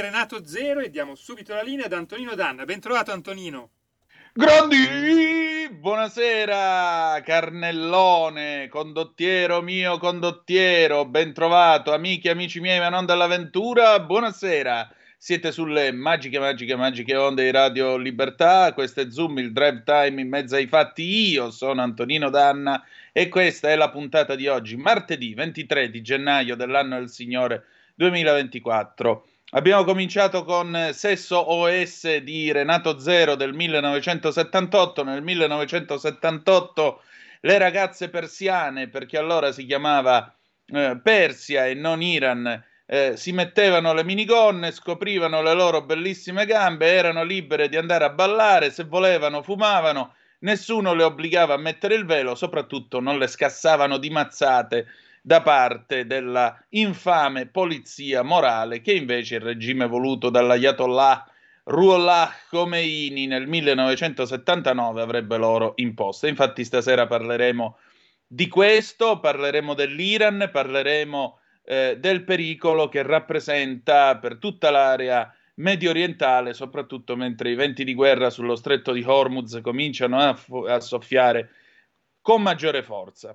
Renato Zero e diamo subito la linea ad Antonino Danna. Ben trovato Antonino. Grandi! Buonasera, Carnellone, condottiero mio condottiero, ben trovato, amici e amici miei, ma non dall'avventura, buonasera. Siete sulle magiche, magiche, magiche onde di Radio Libertà. Questo è Zoom, il drive time in mezzo ai fatti. Io sono Antonino Danna e questa è la puntata di oggi, martedì 23 di gennaio dell'anno del Signore 2024. Abbiamo cominciato con Sesso OS di Renato Zero del 1978. Nel 1978 le ragazze persiane, perché allora si chiamava eh, Persia e non Iran, eh, si mettevano le minigonne, scoprivano le loro bellissime gambe, erano libere di andare a ballare, se volevano fumavano, nessuno le obbligava a mettere il velo, soprattutto non le scassavano di mazzate da parte della infame polizia morale che invece il regime voluto dall'Ayatollah Ruollah Khomeini nel 1979 avrebbe loro imposto. Infatti stasera parleremo di questo, parleremo dell'Iran, parleremo eh, del pericolo che rappresenta per tutta l'area medio orientale, soprattutto mentre i venti di guerra sullo stretto di Hormuz cominciano a, a soffiare con maggiore forza.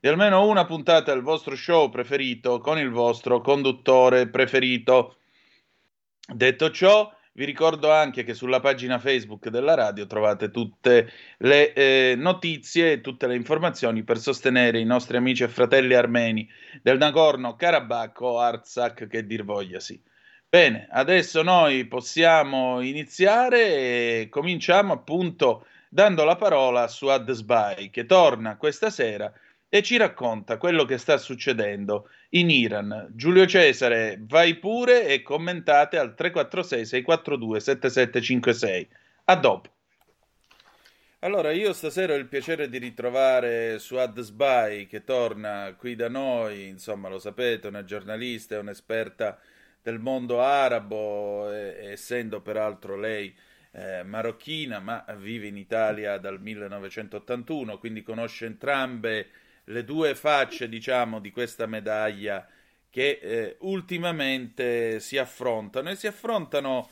di almeno una puntata del vostro show preferito con il vostro conduttore preferito. Detto ciò, vi ricordo anche che sulla pagina Facebook della radio trovate tutte le eh, notizie e tutte le informazioni per sostenere i nostri amici e fratelli armeni del Nagorno-Karabakh o Artsakh che dir vogliasi. Bene, adesso noi possiamo iniziare e cominciamo appunto dando la parola a Suad Sbai che torna questa sera e ci racconta quello che sta succedendo in Iran. Giulio Cesare, vai pure e commentate al 346 642 7756. A dopo. Allora, io stasera ho il piacere di ritrovare Suad Sbai che torna qui da noi, insomma, lo sapete, una giornalista e un'esperta del mondo arabo, e, essendo peraltro lei eh, marocchina, ma vive in Italia dal 1981, quindi conosce entrambe le due facce, diciamo, di questa medaglia che eh, ultimamente si affrontano e si affrontano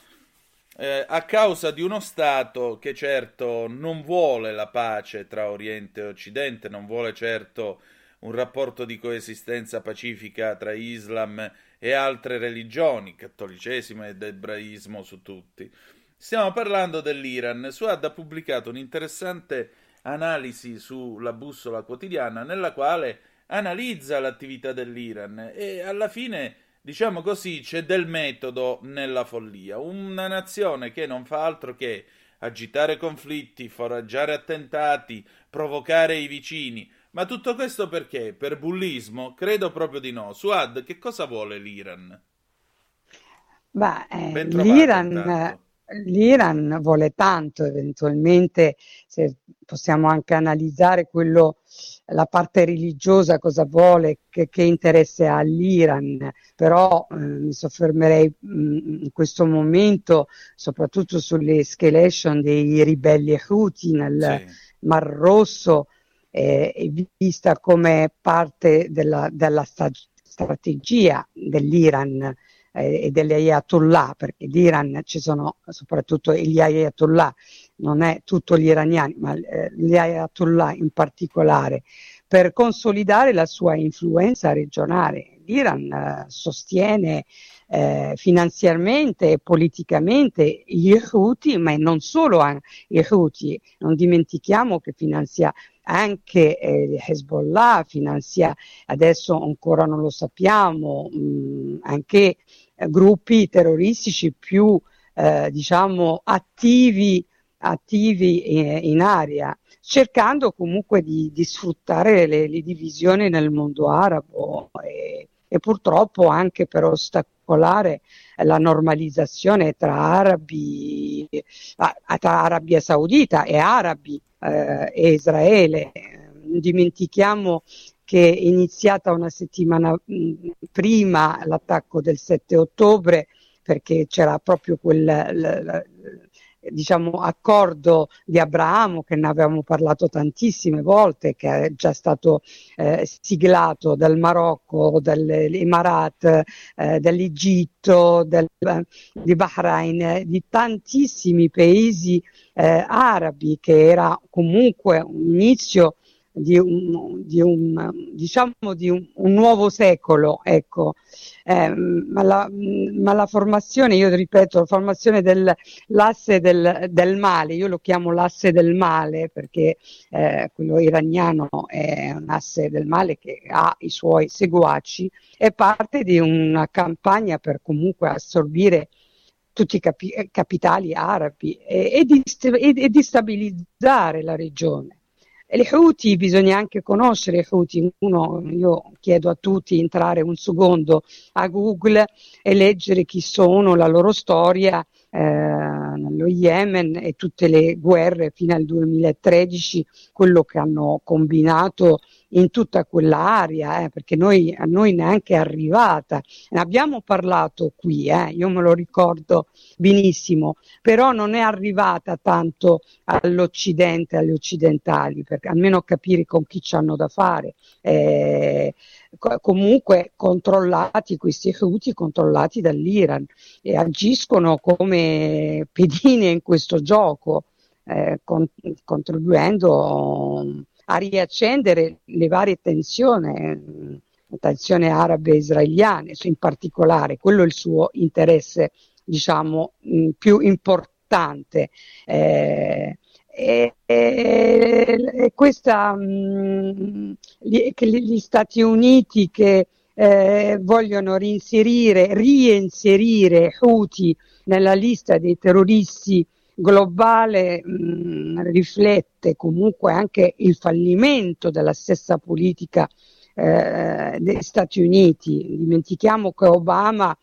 eh, a causa di uno Stato che certo non vuole la pace tra Oriente e Occidente, non vuole certo un rapporto di coesistenza pacifica tra Islam e altre religioni, cattolicesimo ed ebraismo su tutti. Stiamo parlando dell'Iran. Suad ha pubblicato un interessante analisi sulla bussola quotidiana nella quale analizza l'attività dell'Iran e alla fine, diciamo così, c'è del metodo nella follia. Una nazione che non fa altro che agitare conflitti, foraggiare attentati, provocare i vicini. Ma tutto questo perché? Per bullismo? Credo proprio di no. Suad, che cosa vuole l'Iran? Beh, eh, l'Iran, intanto l'Iran vuole tanto, eventualmente se possiamo anche analizzare quello, la parte religiosa cosa vuole, che, che interesse ha all'Iran, però eh, mi soffermerei mh, mm, in questo momento soprattutto sulle escalation dei ribelli Houthi nel sì. Mar Rosso, eh, vista come parte della, della sta- strategia dell'Iran eh, e degli ayatollah, perché l'Iran ci sono soprattutto gli ayatollah, non è tutto gli iraniani, ma eh, gli ayatollah in particolare, per consolidare la sua influenza regionale. L'Iran eh, sostiene eh, finanziariamente e politicamente gli Houthi, ma non solo i Houthi, non dimentichiamo che finanzia anche eh, Hezbollah, finanzia adesso ancora non lo sappiamo, mh, mm, anche gruppi terroristici più eh, diciamo attivi, attivi in, in area, cercando comunque di, di sfruttare le, le, divisioni nel mondo arabo e, e purtroppo anche per ostacolare la normalizzazione tra arabi, tra Arabia Saudita e arabi eh, e Israele. Dimentichiamo che è iniziata una settimana prima l'attacco del 7 ottobre perché c'era proprio quel l, l, diciamo, accordo di Abramo che ne avevamo parlato tantissime volte, che è già stato eh, siglato dal Marocco, dall'Emirat, eh, dall'Egitto, del, di Bahrain, di tantissimi paesi eh, arabi, che era comunque un inizio di un, di un, diciamo di un, un nuovo secolo, ecco. Eh, ma, la, ma, la, formazione, io ripeto, la formazione dell'asse del, del, male, io lo chiamo l'asse del male perché eh, quello iraniano è un asse del male che ha i suoi seguaci, è parte di una campagna per comunque assorbire tutti i capi- capitali arabi e, e, di, e, e di stabilizzare la regione le Houthi bisogna anche conoscere i Houthi. Uno, io chiedo a tutti di entrare un secondo a Google e leggere chi sono, la loro storia eh, nello Yemen e tutte le guerre fino al 2013, quello che hanno combinato in tutta quell'area, eh, perché noi, a noi neanche è arrivata. Ne abbiamo parlato qui, eh, io me lo ricordo benissimo, però non è arrivata tanto all'Occidente, agli occidentali, perché almeno capire con chi ci hanno da fare. Eh, comunque controllati questi Houthi controllati dall'Iran e agiscono come pedine in questo gioco eh, con, contribuendo a riaccendere le varie tensioni tensioni arabe e israeliane in particolare quello è il suo interesse diciamo mh, più importante. Eh, e, e, questa, mh, mm, gli, gli, Stati Uniti che eh, vogliono reinserire, reinserire Houthi nella lista dei terroristi globale mh, mm, riflette comunque anche il fallimento della stessa politica eh, degli Stati Uniti. Dimentichiamo che Obama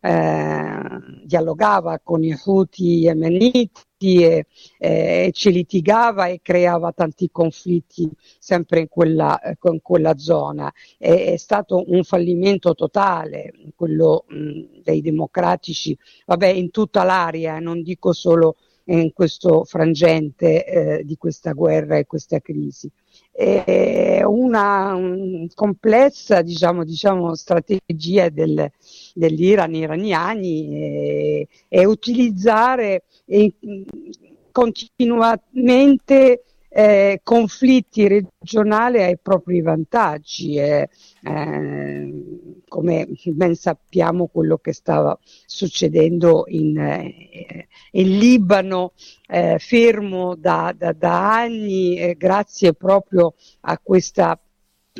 eh, dialogava con i Houthi yemeniti e, eh, ci litigava e creava tanti conflitti sempre in quella, eh, in quella zona. È, è, stato un fallimento totale quello mh, dei democratici, vabbè in tutta l'area, non dico solo in questo frangente eh, di questa guerra e questa crisi. È una un, complessa diciamo, diciamo, strategia del, dell'Iran iraniani e, e utilizzare e, continuamente eh, conflitti regionali ai propri vantaggi, eh, eh, come ben sappiamo quello che stava succedendo in, eh, in Libano, eh, fermo da, da, da anni, eh, grazie proprio a questa,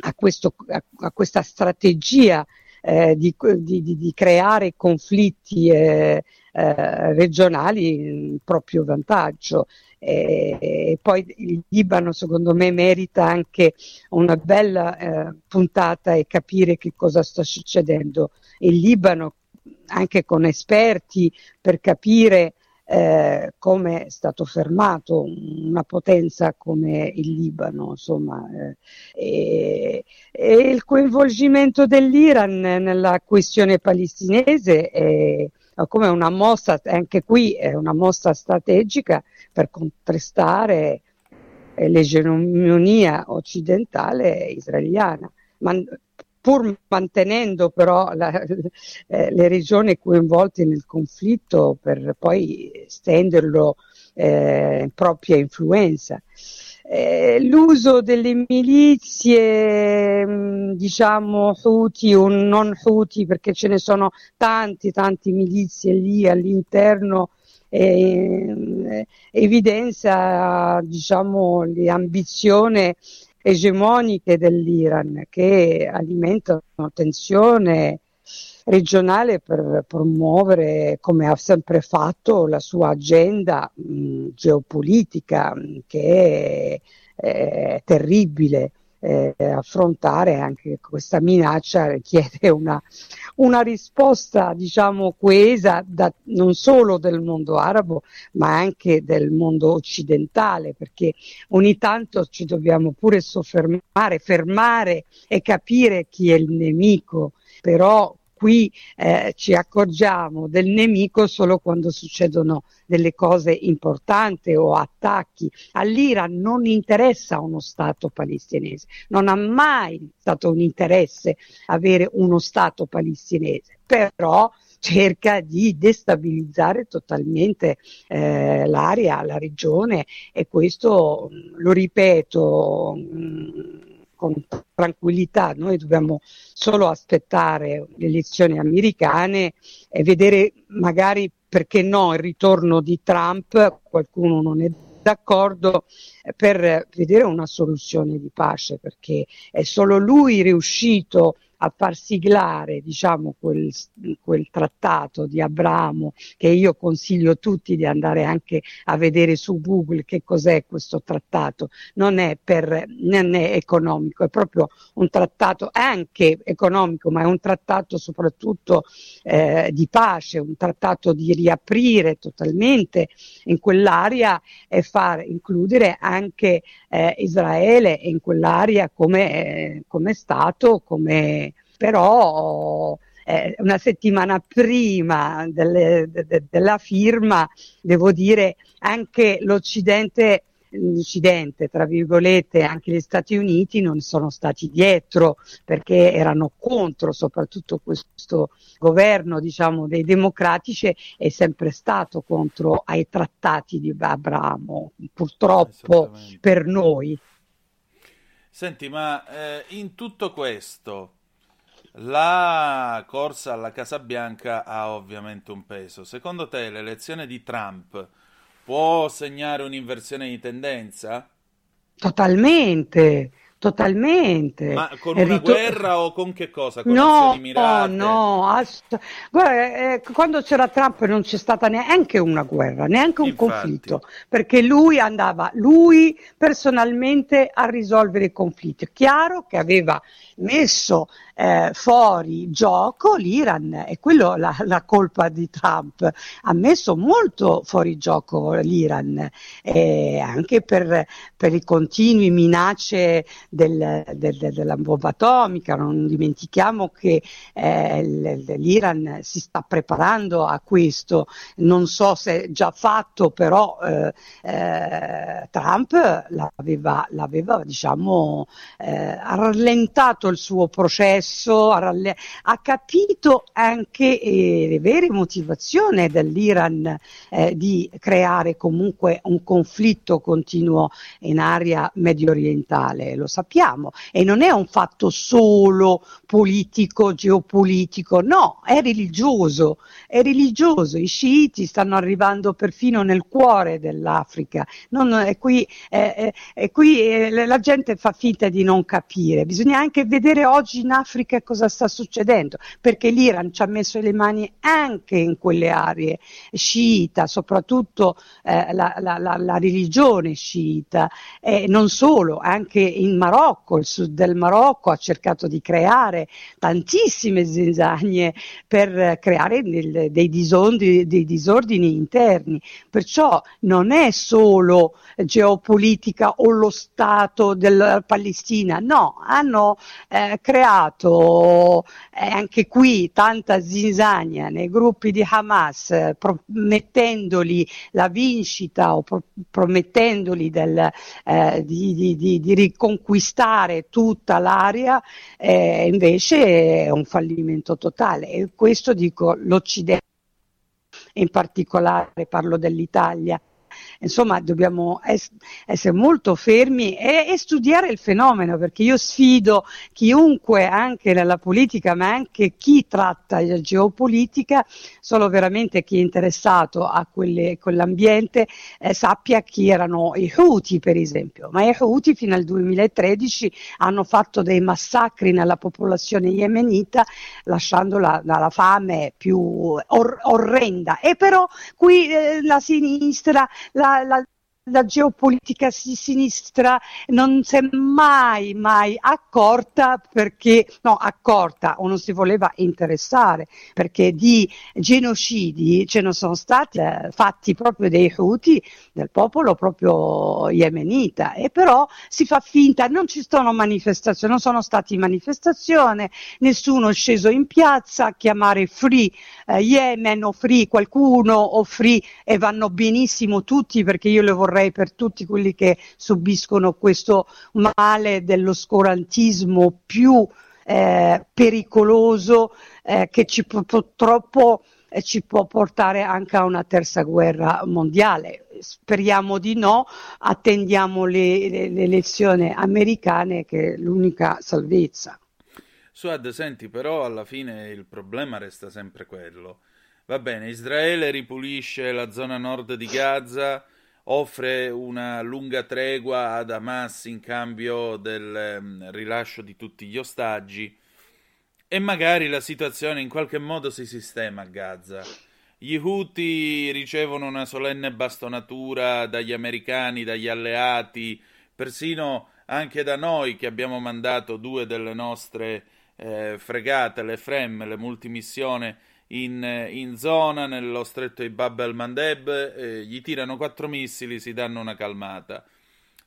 a questo, a, a questa strategia eh, di, di, di, creare conflitti eh, eh, regionali in proprio vantaggio. E, poi il Libano secondo me merita anche una bella eh, puntata e capire che cosa sta succedendo. In Libano anche con esperti per capire eh, come è stato fermato una potenza come il Libano, insomma, eh, e, e, il coinvolgimento dell'Iran nella questione palestinese è, come una mossa, anche qui è una mossa strategica per contrastare l'egemonia occidentale israeliana, ma pur mantenendo però la, eh, le regioni coinvolte nel conflitto per poi stenderlo eh, propria influenza. Eh, l'uso delle milizie, mh, diciamo, Houthi o non Houthi, perché ce ne sono tanti, tanti milizie lì all'interno, eh, evidenzia, diciamo, l'ambizione egemoniche dell'Iran che alimentano tensione regionale per promuovere, come ha sempre fatto, la sua agenda mh, geopolitica che è, è terribile. Eh, affrontare anche questa minaccia richiede una, una risposta diciamo coesa da, non solo del mondo arabo ma anche del mondo occidentale perché ogni tanto ci dobbiamo pure soffermare, fermare e capire chi è il nemico però qui eh, ci accorgiamo del nemico solo quando succedono delle cose importanti o attacchi. All'Iran non interessa uno Stato palestinese, non ha mai stato un interesse avere uno Stato palestinese, però cerca di destabilizzare totalmente eh, l'area, la regione e questo, lo ripeto, mh, con tranquillità, noi dobbiamo solo aspettare le elezioni americane e vedere magari perché no il ritorno di Trump, qualcuno non è d'accordo per vedere una soluzione di pace perché è solo lui riuscito a far siglare diciamo, quel, quel trattato di Abramo che io consiglio a tutti di andare anche a vedere su Google che cos'è questo trattato. Non è, per, non è economico, è proprio un trattato anche economico, ma è un trattato soprattutto eh, di pace, un trattato di riaprire totalmente in quell'area e far includere anche eh, Israele in quell'area come, eh, come Stato, come però eh, una settimana prima delle, de, de, della firma, devo dire, anche l'Occidente l'Occidente, tra virgolette, anche gli Stati Uniti non sono stati dietro perché erano contro soprattutto questo governo, diciamo, dei democratici è sempre stato contro ai trattati di Abramo, purtroppo per noi. Senti, ma eh, in tutto questo la corsa alla Casa Bianca ha ovviamente un peso. Secondo te l'elezione di Trump può segnare un'inversione di tendenza? Totalmente, totalmente. Ma con una Ritor- guerra o con che cosa? Con no, mirate? no, ass- guarda, eh, quando c'era Trump non c'è stata neanche una guerra, neanche un Infatti. conflitto, perché lui andava, lui personalmente a risolvere i conflitti. Chiaro che aveva messo eh, fuori gioco l'Iran e quello la, la, colpa di Trump ha messo molto fuori gioco l'Iran eh, anche per, per i continui minacce del, del, della bomba atomica. Non dimentichiamo che eh, l'Iran si sta preparando a questo. Non so se già fatto però eh, eh, Trump l'aveva, l'aveva diciamo eh, rallentato il suo processo, ha, ha capito anche eh, le vere motivazioni dell'Iran eh, di creare comunque un conflitto continuo in area medio orientale, lo sappiamo, e non è un fatto solo politico, geopolitico, no, è religioso, è religioso, i sciiti stanno arrivando perfino nel cuore dell'Africa, non, è qui, è, è qui eh, la gente fa finta di non capire, bisogna anche vedere oggi in Africa cosa sta succedendo, perché l'Iran ci ha messo le mani anche in quelle aree sciita, soprattutto eh, la, la, la, la, religione sciita, e non solo, anche in Marocco, il sud del Marocco ha cercato di creare tantissime zinzagne per creare del, dei, disordini, dei disordini interni, perciò non è solo geopolitica o lo Stato della Palestina, no, hanno eh, creato eh, anche qui tanta zizzania nei gruppi di Hamas, eh, promettendoli la vincita o pro- promettendoli del, eh, di, di, di, di, riconquistare tutta l'area, eh, invece è un fallimento totale. E questo dico l'Occidente in particolare parlo dell'Italia, insomma dobbiamo es- essere molto fermi e-, e, studiare il fenomeno perché io sfido chiunque anche nella politica ma anche chi tratta la geopolitica solo veramente chi è interessato a quelle, quell'ambiente eh, sappia chi erano i Houthi per esempio. Ma i Houthi fino al 2013 hanno fatto dei massacri nella popolazione yemenita lasciandola dalla fame più or- orrenda. E però qui eh, la sinistra la, la, la geopolitica di sinistra non si è mai, mai accorta perché, no, accorta o non si voleva interessare perché di genocidi ce ne sono stati eh, fatti proprio dei Houthi, del popolo proprio yemenita e però si fa finta, non ci sono manifestazioni, non sono stati manifestazioni, nessuno è sceso in piazza a chiamare free eh, Yemen o free qualcuno o free e vanno benissimo tutti perché io le vorrei vorrei per tutti quelli che subiscono questo male dello scorantismo più eh, pericoloso eh, che ci purtroppo eh, ci può portare anche a una terza guerra mondiale. Speriamo di no, attendiamo le, le, le elezioni americane che è l'unica salvezza. Suad, senti, però alla fine il problema resta sempre quello. Va bene, Israele ripulisce la zona nord di Gaza, offre una lunga tregua ad Hamas in cambio del um, rilascio di tutti gli ostaggi. e magari la situazione in qualche modo si sistema a Gaza. Gli Houthi ricevono una solenne bastonatura dagli americani, dagli alleati, persino anche da noi che abbiamo mandato due delle nostre eh, fregate, le FREM, le multimissione in, in, zona nello stretto di Bab el Mandeb, eh, gli tirano quattro missili, si danno una calmata.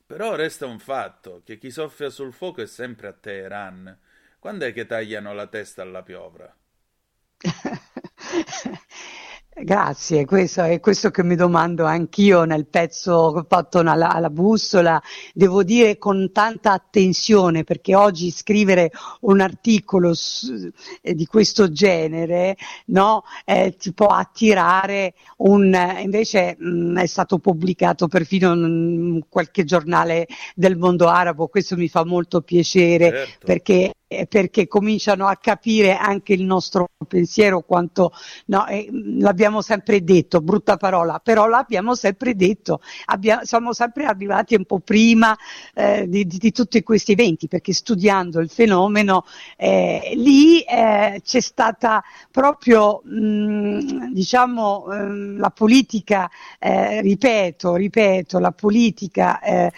Però resta un fatto, che chi soffia sul fuoco è sempre a Teheran. Quando è che tagliano la testa alla piovra? Grazie, questo è questo che mi domando anch'io nel pezzo che ho fatto alla, alla, bussola, devo dire con tanta attenzione perché oggi scrivere un articolo su, eh, di questo genere no, eh, ti può attirare un, invece mh, mm, è stato pubblicato perfino in qualche giornale del mondo arabo, questo mi fa molto piacere certo. perché perché cominciano a capire anche il nostro pensiero quanto no, eh, l'abbiamo sempre detto, brutta parola, però l'abbiamo sempre detto, abbiamo, siamo sempre arrivati un po' prima eh, di, di, di, tutti questi eventi, perché studiando il fenomeno eh, lì eh, c'è stata proprio mh, diciamo ehm, la politica, eh, ripeto, ripeto, la politica eh,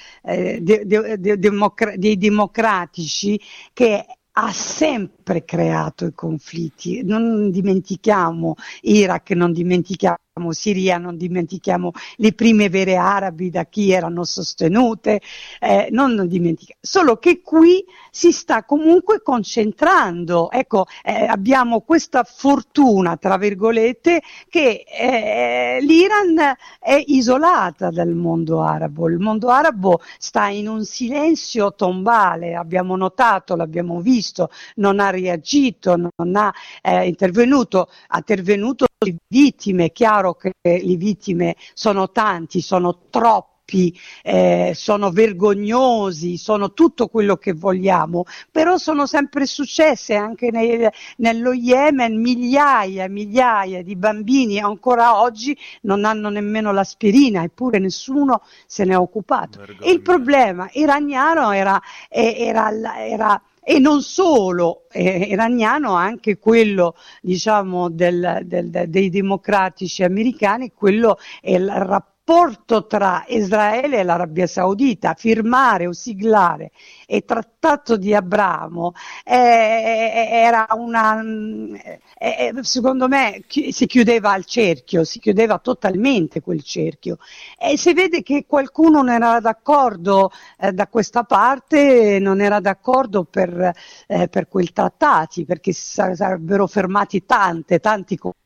de, de, de, democra- dei democratici che ha sempre creato i conflitti. Non dimentichiamo Iraq, non dimentichiamo Siria, non dimentichiamo le prime vere arabi da chi erano sostenute, eh, non dimentichiamo. Solo che qui si sta comunque concentrando. Ecco, eh, abbiamo questa fortuna, tra virgolette, che eh, l'Iran è isolata dal mondo arabo. Il mondo arabo sta in un silenzio tombale, abbiamo notato, l'abbiamo visto, non ha reagito, non ha eh, intervenuto, ha intervenuto le vittime, è chiaro che le vittime sono tanti, sono troppi. Eh, sono vergognosi, sono tutto quello che vogliamo, però sono sempre successe anche nel, nello Yemen migliaia e migliaia di bambini ancora oggi non hanno nemmeno l'aspirina, eppure nessuno se ne è occupato. Vergogna. Il problema iraniano era, era, era e non solo eh, iraniano, anche quello diciamo del, del, dei democratici americani, quello è il rapporto rapporto tra Israele e l'Arabia Saudita, firmare o siglare il trattato di Abramo eh, era una, eh, eh, secondo me si chiudeva al cerchio, si chiudeva totalmente quel cerchio. E si vede che qualcuno non era d'accordo eh, da questa parte, non era d'accordo per, eh, per quei trattati perché sarebbero fermati tante, tanti conflitti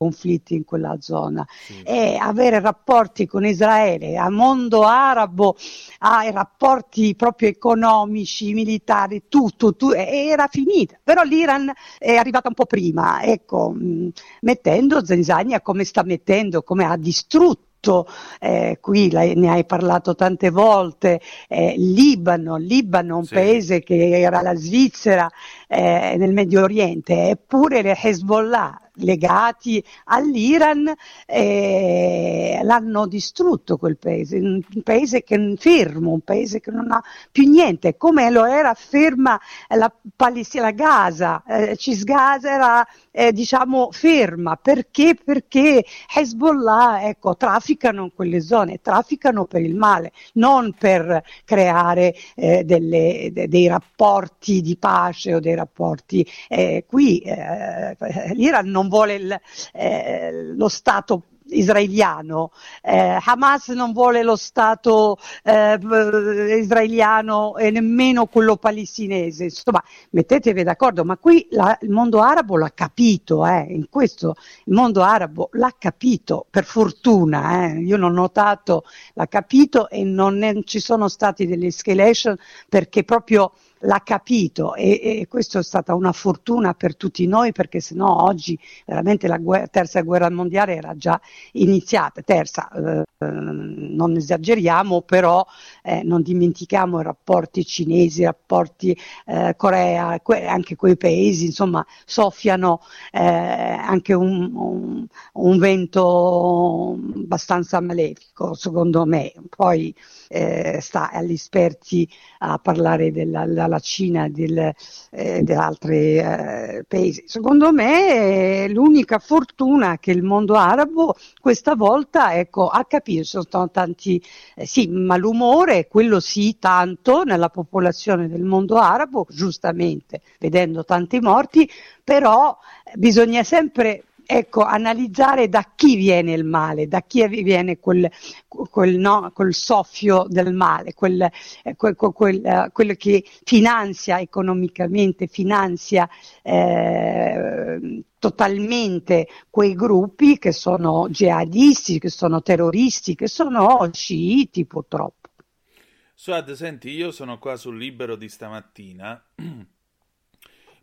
in quella zona sì. e avere rapporti con Israele, a mondo arabo, ai rapporti proprio economici, militari, tutto, tutto era finita. Però l'Iran è arrivata un po' prima, ecco, mh, mettendo Zenzania come sta mettendo, come ha distrutto eh, qui la, ne hai parlato tante volte, eh, Libano, Libano un sì. paese che era la Svizzera eh, nel Medio Oriente, eppure le Hezbollah legati all'Iran eh, l'hanno distrutto quel paese, un paese che è fermo, un paese che non ha più niente, come lo era ferma la Palestina, Gaza, eh, Cisgaza era eh, diciamo ferma, perché? Perché Hezbollah ecco, trafficano in quelle zone, trafficano per il male, non per creare eh, delle, de, dei rapporti di pace o dei rapporti. Eh, qui eh, l'Iran non vuole il, eh, lo Stato israeliano, eh, Hamas non vuole lo Stato eh, israeliano e nemmeno quello palestinese, insomma mettetevi d'accordo, ma qui la, il mondo arabo l'ha capito, eh, in questo il mondo arabo l'ha capito, per fortuna, eh. io l'ho notato, l'ha capito e non ne, ci sono stati delle escalation perché proprio l'ha capito e, e questa è stata una fortuna per tutti noi perché sennò oggi veramente la guerra, terza guerra mondiale era già iniziata, terza eh, non esageriamo però eh, non dimentichiamo i rapporti cinesi, i rapporti eh, Corea, que- anche quei paesi insomma soffiano eh, anche un, un, un, vento abbastanza malefico secondo me, poi eh, sta agli esperti a parlare della dalla Cina e eh, da altri eh, paesi. Secondo me eh, l'unica fortuna che il mondo arabo questa volta ecco, ha capito, sono tanti, eh, sì, malumore, quello sì tanto nella popolazione del mondo arabo, giustamente vedendo tanti morti, però bisogna sempre ecco, analizzare da chi viene il male, da chi viene quel, quel, no, quel soffio del male, quel, uh, quello che finanzia economicamente, finanzia eh, totalmente quei gruppi che sono jihadisti, che sono terroristi, che sono sciiti purtroppo. Suad, senti, io sono qua sul libero di stamattina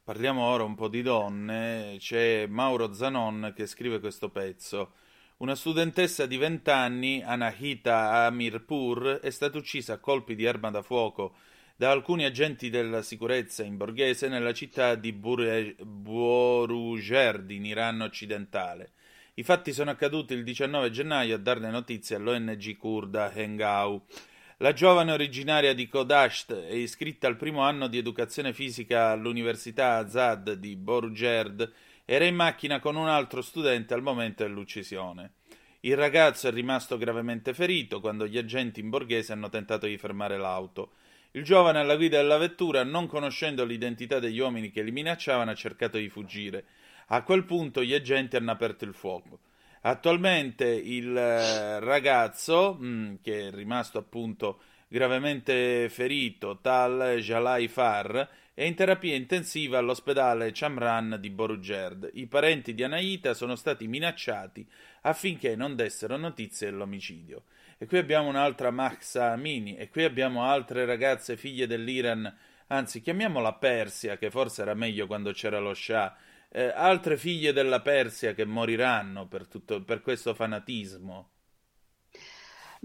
Parliamo ora un po' di donne. C'è Mauro Zanon che scrive questo pezzo. Una studentessa di 20 anni, Anahita Amirpur, è stata uccisa a colpi di arma da fuoco da alcuni agenti della sicurezza in borghese nella città di Borujerdi, in Iran occidentale. I fatti sono accaduti il 19 gennaio a darne notizia all'ONG kurda Hengau. La giovane originaria di Kodasht e iscritta al primo anno di educazione fisica all'Università Azad di Borugerd era in macchina con un altro studente al momento dell'uccisione. Il ragazzo è rimasto gravemente ferito quando gli agenti in borghese hanno tentato di fermare l'auto. Il giovane alla guida della vettura, non conoscendo l'identità degli uomini che li minacciavano, ha cercato di fuggire. A quel punto gli agenti hanno aperto il fuoco. Attualmente il eh, ragazzo, mm, che è rimasto appunto gravemente ferito, Tal Jalai Far, è in terapia intensiva all'ospedale Chamran di Borugerd. I parenti di Anaita sono stati minacciati affinché non dessero notizie dell'omicidio. E qui abbiamo un'altra Mahsa Amini, e qui abbiamo altre ragazze figlie dell'Iran, anzi chiamiamola Persia, che forse era meglio quando c'era lo Shah, eh, altre figlie della Persia che moriranno per, tutto, per questo fanatismo.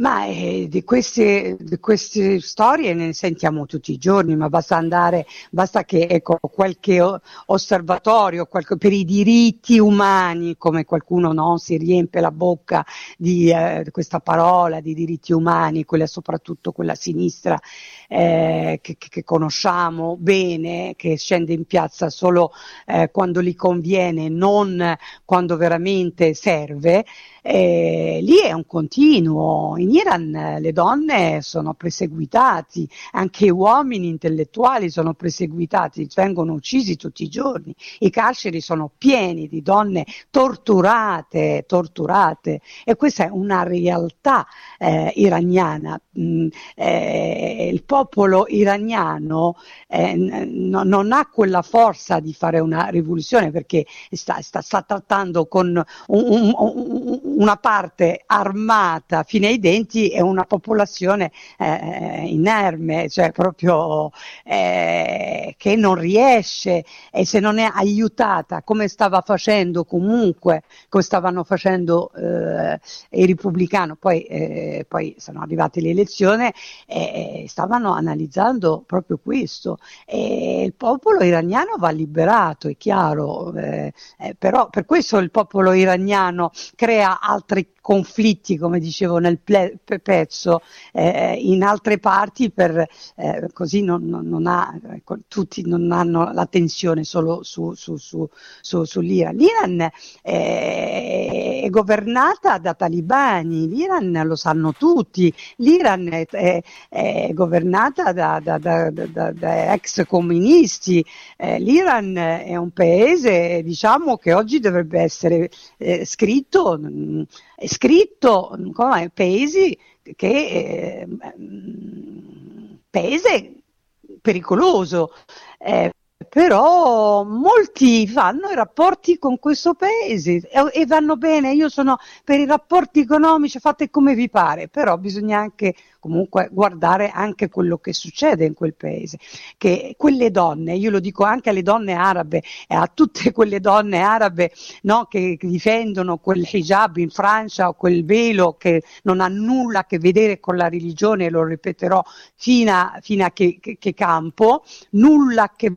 Ma eh, di, queste, di, queste, storie ne sentiamo tutti i giorni, ma basta andare, basta che ecco, qualche osservatorio qualche, per i diritti umani, come qualcuno no, si riempie la bocca di eh, questa parola di diritti umani, quella soprattutto quella sinistra eh, che, che, conosciamo bene, che scende in piazza solo eh, quando gli conviene, non quando veramente serve. Eh, lì è un continuo. In Iran eh, le donne sono perseguitate, anche gli uomini intellettuali sono perseguitati, vengono uccisi tutti i giorni. I carceri sono pieni di donne torturate, torturate e questa è una realtà eh, iraniana. Mm, eh, il popolo iraniano eh, n- non ha quella forza di fare una rivoluzione perché sta, sta, sta trattando con un, un, un una parte armata fino ai denti e una popolazione eh, inerme, cioè proprio eh, che non riesce e se non è aiutata come stava facendo comunque, come stavano facendo eh, i repubblicani, poi, eh, poi sono arrivate le elezioni e stavano analizzando proprio questo. E il popolo iraniano va liberato, è chiaro, eh, eh, però per questo il popolo iraniano crea altri conflitti, come dicevo nel ple- pezzo, eh, in altre parti per, eh, così non, non, non ha, ecco, tutti non hanno l'attenzione solo su, su, su, sull'Iran. L'Iran è, è, governata da talibani, l'Iran lo sanno tutti, l'Iran è, è, è governata da, da, da, da, ex comunisti, eh, l'Iran è un paese diciamo, che oggi dovrebbe essere eh, scritto mm, è scritto come paesi che eh, paese pericoloso. Eh, però molti fanno i rapporti con questo paese e, e, vanno bene, io sono per i rapporti economici, fate come vi pare, però bisogna anche comunque guardare anche quello che succede in quel paese, che quelle donne, io lo dico anche alle donne arabe e a tutte quelle donne arabe no, che, difendono quel hijab in Francia o quel velo che non ha nulla a che vedere con la religione, lo ripeterò fino a, fino a che, che, che campo, nulla a che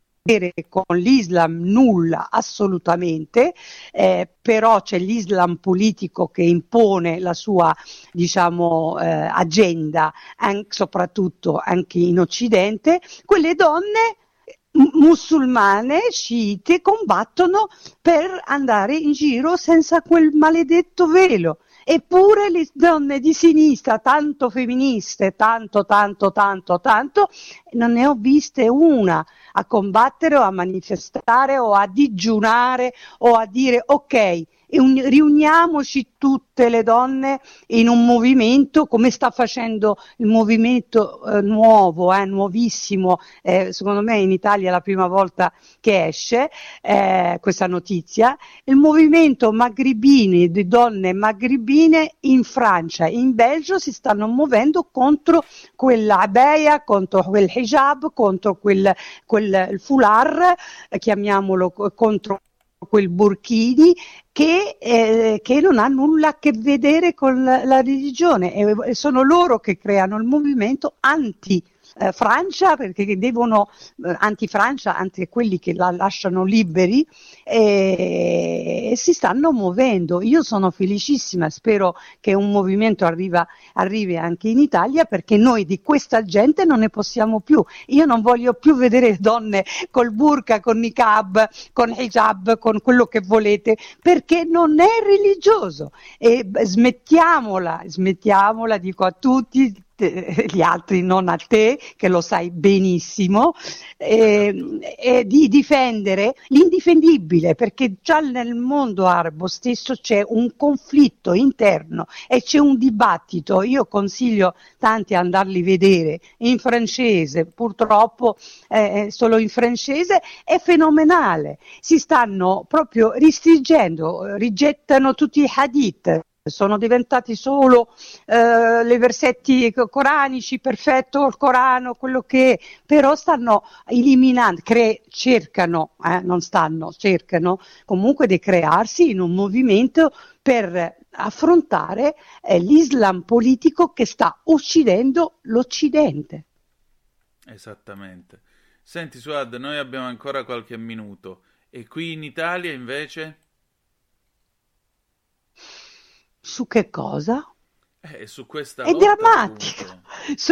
con l'Islam nulla assolutamente, eh, però c'è l'Islam politico che impone la sua diciamo, eh, agenda, anche, soprattutto anche in Occidente, quelle donne musulmane sciite combattono per andare in giro senza quel maledetto velo. Eppure le donne di sinistra, tanto femministe, tanto, tanto, tanto, tanto, non ne ho viste una a combattere o a manifestare o a digiunare o a dire ok, riuniamoci tutte le donne in un movimento come sta facendo il movimento eh, nuovo, eh, nuovissimo, eh, secondo me in Italia è la prima volta che esce eh, questa notizia, il movimento magribini di donne magribine in Francia, in Belgio si stanno muovendo contro quella abeia, contro quel hijab, contro quel, quel foulard, eh, chiamiamolo contro quel burchini che, eh, che, non ha nulla a che vedere con la, la religione. E sono loro che creano il movimento anti eh, Francia perché devono, eh, anti-Francia, anti quelli che la lasciano liberi e, e, si stanno muovendo. Io sono felicissima, spero che un movimento arriva, arrivi anche in Italia perché noi di questa gente non ne possiamo più. Io non voglio più vedere donne col burka, con niqab, con hijab, con quello che volete perché non è religioso e smettiamola, smettiamola, dico a tutti, gli altri non a te, che lo sai benissimo, eh, eh, di difendere l'indifendibile, perché già nel mondo arabo stesso c'è un conflitto interno e c'è un dibattito. Io consiglio tanti a andarli vedere in francese, purtroppo eh, solo in francese, è fenomenale. Si stanno proprio ristringendo, rigettano tutti i hadith sono diventati solo eh, le versetti coranici, perfetto il Corano, quello che però stanno eliminando, cre- cercano, eh, non stanno, cercano comunque di crearsi in un movimento per affrontare eh, l'Islam politico che sta uccidendo l'Occidente. Esattamente. Senti Suad, noi abbiamo ancora qualche minuto e qui in Italia invece? Su che cosa? Eh, su questa è drammatica,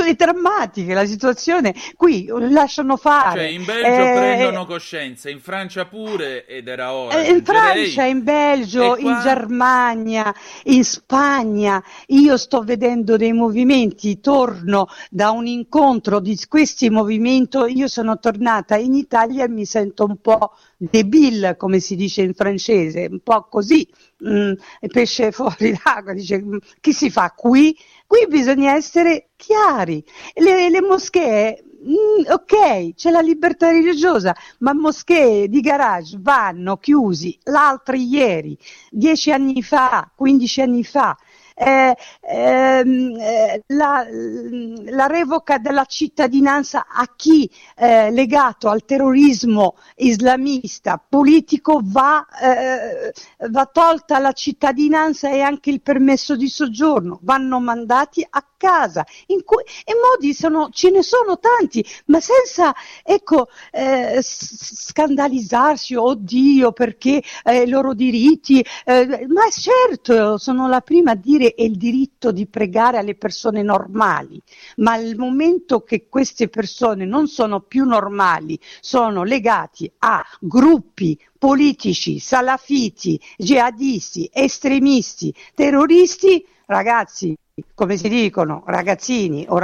è drammatica la situazione. Qui lasciano fare. Cioè, in Belgio eh, prendono coscienza, in Francia pure, ed era ora. Eh, in Francia, in Belgio, in Germania, in Spagna. Io sto vedendo dei movimenti, torno da un incontro di questi movimenti. Io sono tornata in Italia e mi sento un po' débile, come si dice in francese, un po' così, mm, pesce fuori d'acqua, dice mm, chi si fa qui? Qui bisogna essere chiari. Le, le moschee Mm, ok, c'è la libertà religiosa, ma moschee di garage vanno chiusi l'altro ieri, dieci anni fa, quindici anni fa, eh, ehm, eh, la, la, revoca della cittadinanza a chi eh, legato al terrorismo islamista politico va, eh, va tolta la cittadinanza e anche il permesso di soggiorno, vanno mandati a casa. Cui, e modi sono, ce ne sono tanti, ma senza ecco, eh, scandalizzarsi, oddio, perché eh, i loro diritti. Eh, ma certo, sono la prima a dire è il diritto di pregare alle persone normali, ma al momento che queste persone non sono più normali, sono legati a gruppi politici, salafiti, jihadisti, estremisti, terroristi, ragazzi, come si dicono, ragazzini o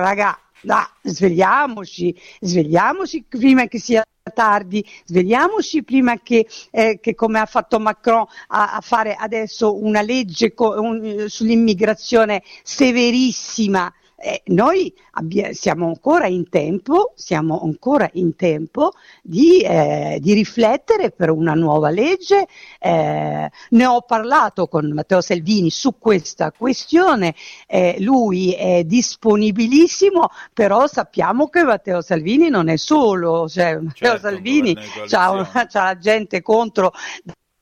da, svegliamoci, svegliamoci prima che sia tardi, svegliamoci prima che, eh, che come ha fatto Macron a, a fare adesso una legge co- un, sull'immigrazione severissima eh, noi abbia, siamo ancora in tempo, siamo ancora in tempo di, eh, di riflettere per una nuova legge. Eh, ne ho parlato con Matteo Salvini su questa questione, eh, lui è disponibilissimo, però sappiamo che Matteo Salvini non è solo, cioè, Matteo certo, Salvini ha la gente contro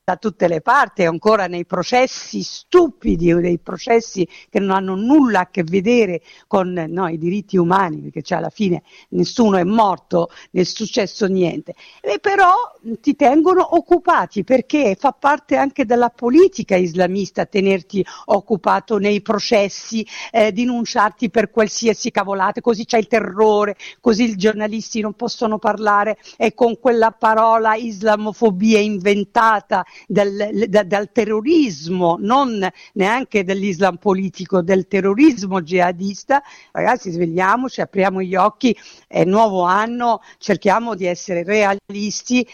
da tutte le parti, ancora nei processi stupidi, dei processi che non hanno nulla a che vedere con no, i diritti umani, perché cioè alla fine nessuno è morto, non è successo niente. E però ti tengono occupati perché fa parte anche della politica islamista tenerti occupato nei processi, eh, denunciarti per qualsiasi cavolate, così c'è il terrore, così i giornalisti non possono parlare e con quella parola islamofobia inventata dal, da, dal terrorismo, non neanche dell'Islam politico, del terrorismo jihadista. Ragazzi, svegliamoci, apriamo gli occhi, è nuovo anno, cerchiamo di essere realisti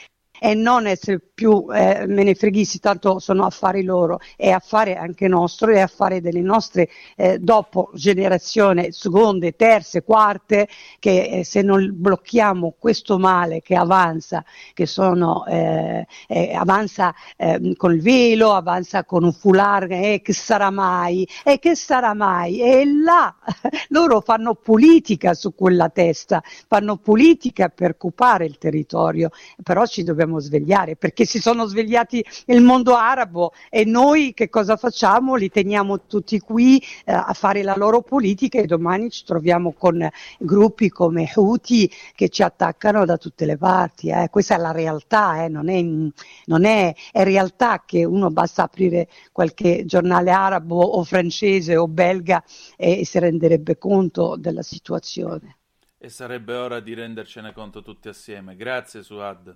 e non essere più eh, menefreghisti, tanto sono affari loro, è affare anche nostro, è affare delle nostre eh, dopo generazioni, seconde, terze, quarte, che eh, se non blocchiamo questo male che avanza, che sono, eh, eh, avanza ehm, con il velo, avanza con un foulard, e che sarà mai, e che sarà mai, e là loro fanno politica su quella testa, fanno politica per occupare il territorio, però ci dobbiamo dobbiamo svegliare perché si sono svegliati il mondo arabo e noi che cosa facciamo? Li teniamo tutti qui eh, a fare la loro politica e domani ci troviamo con gruppi come Houthi che ci attaccano da tutte le parti. Eh. Questa è la realtà, eh. non, è, non è, è realtà che uno basta aprire qualche giornale arabo o francese o belga e si renderebbe conto della situazione. E sarebbe ora di rendercene conto tutti assieme. Grazie Suad.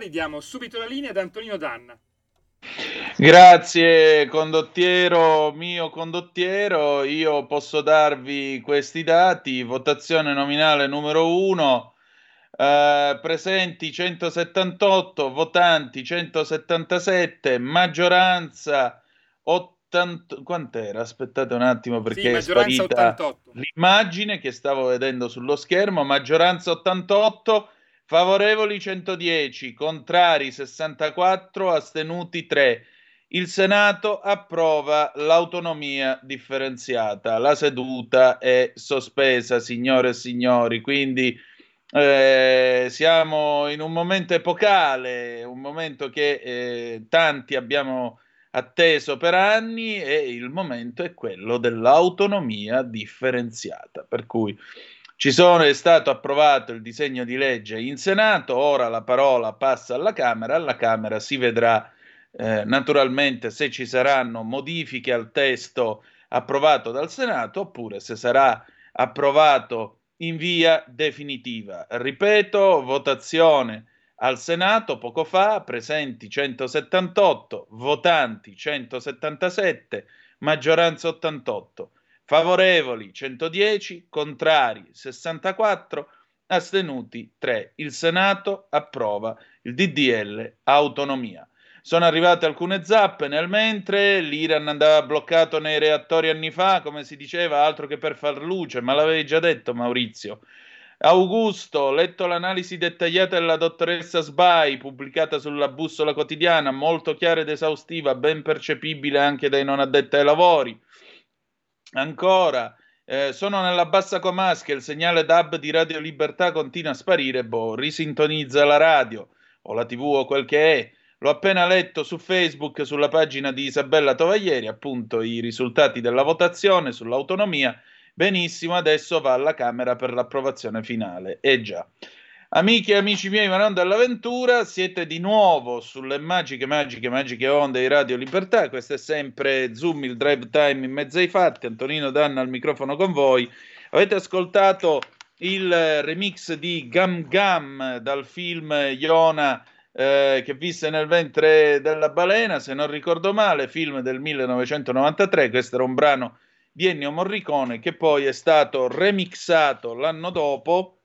Ridiamo subito la linea ad Antonino Danna. Grazie condottiero, mio condottiero, io posso darvi questi dati, votazione nominale numero 1, eh, presenti 178, votanti 177, maggioranza 80, quant'era? Aspettate un attimo perché sì, è sparita 88. l'immagine che stavo vedendo sullo schermo, maggioranza 88, Favorevoli 110, contrari 64, astenuti 3. Il Senato approva l'autonomia differenziata. La seduta è sospesa, signore e signori, quindi eh, siamo in un momento epocale, un momento che eh, tanti abbiamo atteso per anni e il momento è quello dell'autonomia differenziata. Per cui ci sono, è stato approvato il disegno di legge in Senato, ora la parola passa alla Camera, alla Camera si vedrà eh, naturalmente se ci saranno modifiche al testo approvato dal Senato oppure se sarà approvato in via definitiva. Ripeto, votazione Al Senato poco fa presenti 178, votanti 177, maggioranza 88, favorevoli 110, contrari 64, astenuti 3. Il Senato approva il DDL autonomia. Sono arrivate alcune zappe nel mentre, l'Iran andava bloccato nei reattori anni fa, come si diceva, altro che per far luce, ma l'avevi già detto Maurizio. Augusto, letto l'analisi dettagliata della dottoressa Sbai, pubblicata sulla bussola quotidiana, molto chiara ed esaustiva, ben percepibile anche dai non addetti ai lavori. Ancora, eh, sono nella bassa comasca, il segnale DAB di Radio Libertà continua a sparire, boh, risintonizza la radio o la TV o quel che è. L'ho appena letto su Facebook, sulla pagina di Isabella Tovaglieri, appunto i risultati della votazione sull'autonomia Benissimo, adesso va alla Camera per l'approvazione finale. Eh già. Amiche e amici miei, ma non dall'avventura, siete di nuovo sulle magiche, magiche, magiche onde di Radio Libertà. Questo è sempre Zoom, il drive time in mezzo ai fatti. Antonino Danna al microfono con voi. Avete ascoltato il remix di Gam Gam dal film Iona eh, che visse nel ventre della balena, se non ricordo male, film del 1993. Questo era un brano di Ennio Morricone che poi è stato remixato l'anno dopo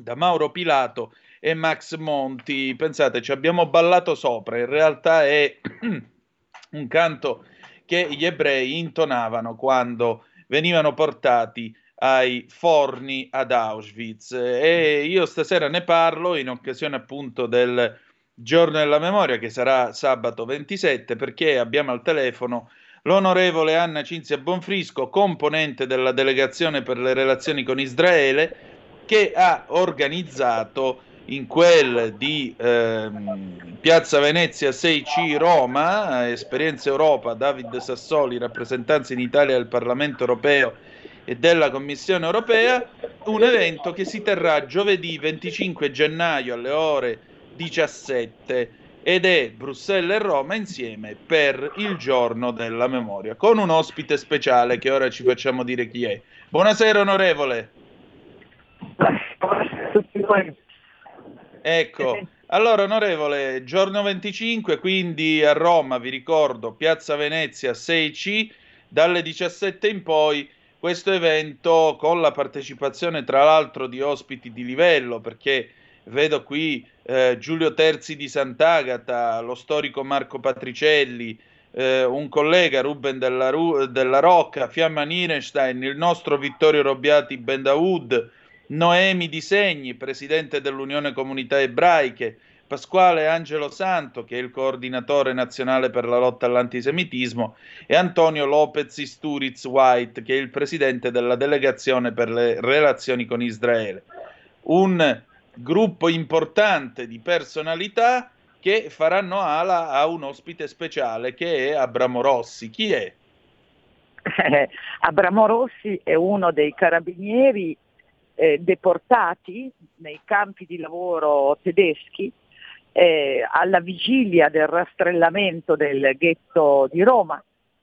da Mauro Pilato e Max Monti. Pensate, ci abbiamo ballato sopra, in realtà è un canto che gli ebrei intonavano quando venivano portati ai forni ad Auschwitz e io stasera ne parlo in occasione appunto del giorno della memoria che sarà sabato 27 perché abbiamo al telefono l'onorevole Anna Cinzia Bonfrisco, componente della delegazione per le relazioni con Israele, che ha organizzato in quel di ehm, Piazza Venezia 6C Roma, Esperienza Europa, David Sassoli, rappresentanza in Italia del Parlamento europeo e della Commissione europea, un evento che si terrà giovedì 25 gennaio alle ore 17 ed è Bruxelles e Roma insieme per il giorno della memoria, con un ospite speciale che ora ci facciamo dire chi è. Buonasera onorevole. Buonasera a tutti voi. Ecco, allora onorevole, giorno 25, quindi a Roma, vi ricordo, Piazza Venezia 6C, dalle 17 in poi questo evento con la partecipazione tra l'altro di ospiti di livello, perché vedo qui eh, Giulio Terzi di Sant'Agata, lo storico Marco Patricelli, eh, un collega Ruben della, Ru- della Rocca, Fiamma Nierenstein, il nostro Vittorio Robbiati Bendaud, Noemi Di Segni, presidente dell'Unione Comunità Ebraiche, Pasquale Angelo Santo, che è il coordinatore nazionale per la lotta all'antisemitismo, e Antonio Lopez Isturiz White, che è il presidente della delegazione per le relazioni con Israele. Un gruppo importante di personalità che faranno ala a un ospite speciale che è Abramo Rossi. Chi è? Eh, Abramo Rossi è uno dei carabinieri eh, deportati nei campi di lavoro tedeschi eh, alla vigilia del rastrellamento del ghetto di Roma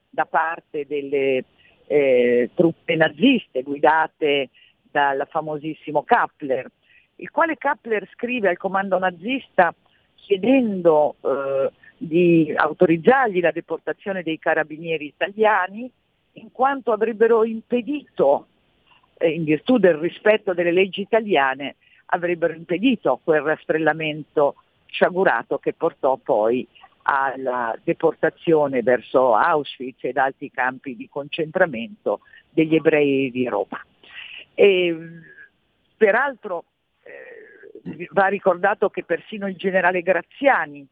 da parte delle eh, truppe naziste guidate dal famosissimo Kappler il quale Kappler scrive al comando nazista chiedendo eh, di autorizzargli la deportazione dei carabinieri italiani in quanto avrebbero impedito, in virtù del rispetto delle leggi italiane, avrebbero impedito quel rastrellamento sciagurato che portò poi alla deportazione verso Auschwitz ed altri campi di concentramento degli ebrei di Roma. E, peraltro eh, va ricordato che persino il generale Graziani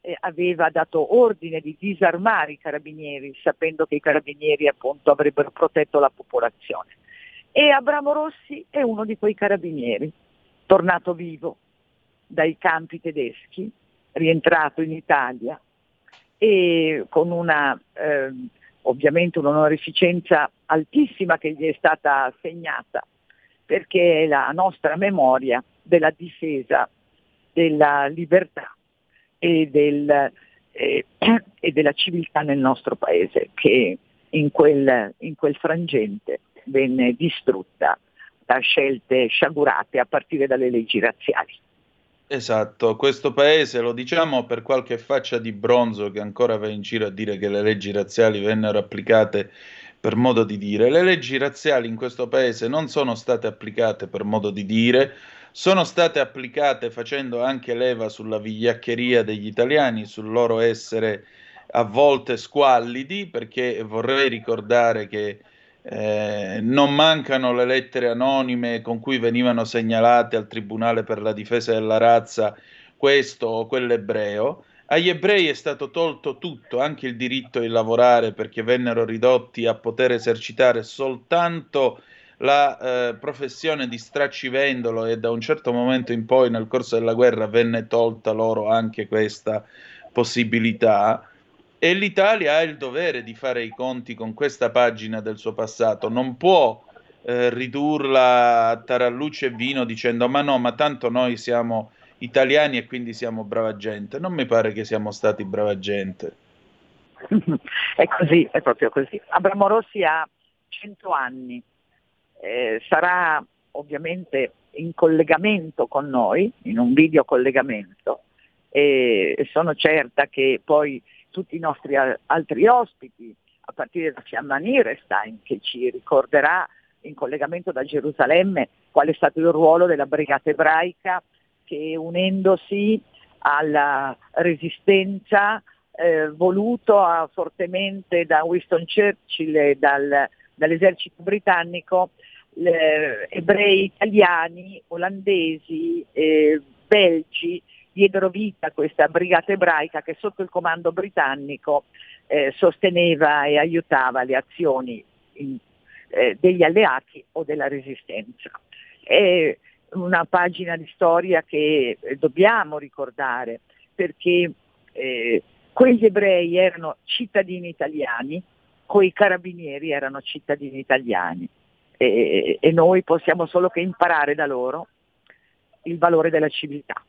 eh, aveva dato ordine di disarmare i carabinieri, sapendo che i carabinieri appunto avrebbero protetto la popolazione. E Abramo Rossi è uno di quei carabinieri, tornato vivo dai campi tedeschi, rientrato in Italia e con una eh, ovviamente un'onorificenza altissima che gli è stata assegnata perché è la nostra memoria della difesa della libertà e, del, eh, e della civiltà nel nostro paese che in quel, in quel frangente venne distrutta da scelte sciagurate a partire dalle leggi razziali. Esatto, questo paese lo diciamo per qualche faccia di bronzo che ancora va in giro a dire che le leggi razziali vennero applicate per modo di dire. Le leggi razziali in questo paese non sono state applicate per modo di dire, sono state applicate facendo anche leva sulla vigliaccheria degli italiani, sul loro essere a volte squallidi, perché vorrei ricordare che eh, non mancano le lettere anonime con cui venivano segnalate al Tribunale per la difesa della razza questo o quell'ebreo. Agli ebrei è stato tolto tutto, anche il diritto di lavorare, perché vennero ridotti a poter esercitare soltanto la eh, professione di straccivendolo e da un certo momento in poi nel corso della guerra venne tolta loro anche questa possibilità e l'Italia ha il dovere di fare i conti con questa pagina del suo passato, non può eh, ridurla a taralluce e vino dicendo ma no, ma tanto noi siamo italiani e quindi siamo brava gente. Non mi pare che siamo stati brava gente. è così, è proprio così. Abramo Rossi ha 100 anni, eh, sarà ovviamente in collegamento con noi, in un video collegamento, e sono certa che poi tutti i nostri altri ospiti, a partire da Fiamma Nirestein, che ci ricorderà in collegamento da Gerusalemme qual è stato il ruolo della brigata ebraica che unendosi alla resistenza eh, voluto ah, fortemente da Winston Churchill e dal, dall'esercito britannico, ebrei italiani, olandesi, eh, belgi diedero vita a questa brigata ebraica che sotto il comando britannico eh, sosteneva e aiutava le azioni in, eh, degli alleati o della resistenza. È una pagina di storia che dobbiamo ricordare perché eh, quegli ebrei erano cittadini italiani, quei carabinieri erano cittadini italiani e, e noi possiamo solo che imparare da loro il valore della civiltà.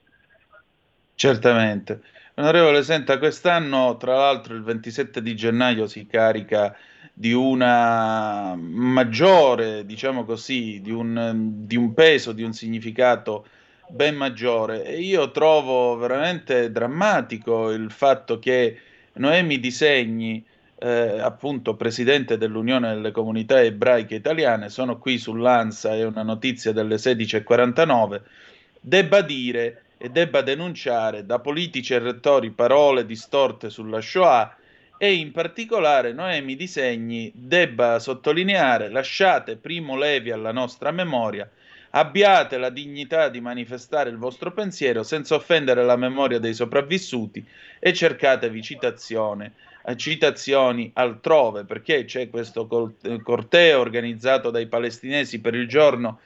Certamente. Onorevole, senta, quest'anno tra l'altro il 27 di gennaio si carica di una maggiore, diciamo così, di un, di un peso, di un significato ben maggiore. E io trovo veramente drammatico il fatto che Noemi Disegni, eh, appunto presidente dell'Unione delle Comunità Ebraiche Italiane, sono qui sull'ANSA, è una notizia delle 16.49, debba dire e debba denunciare da politici e rettori parole distorte sulla Shoah e in particolare Noemi Disegni debba sottolineare lasciate primo levi alla nostra memoria, abbiate la dignità di manifestare il vostro pensiero senza offendere la memoria dei sopravvissuti e cercatevi citazione, citazioni altrove perché c'è questo corteo organizzato dai palestinesi per il giorno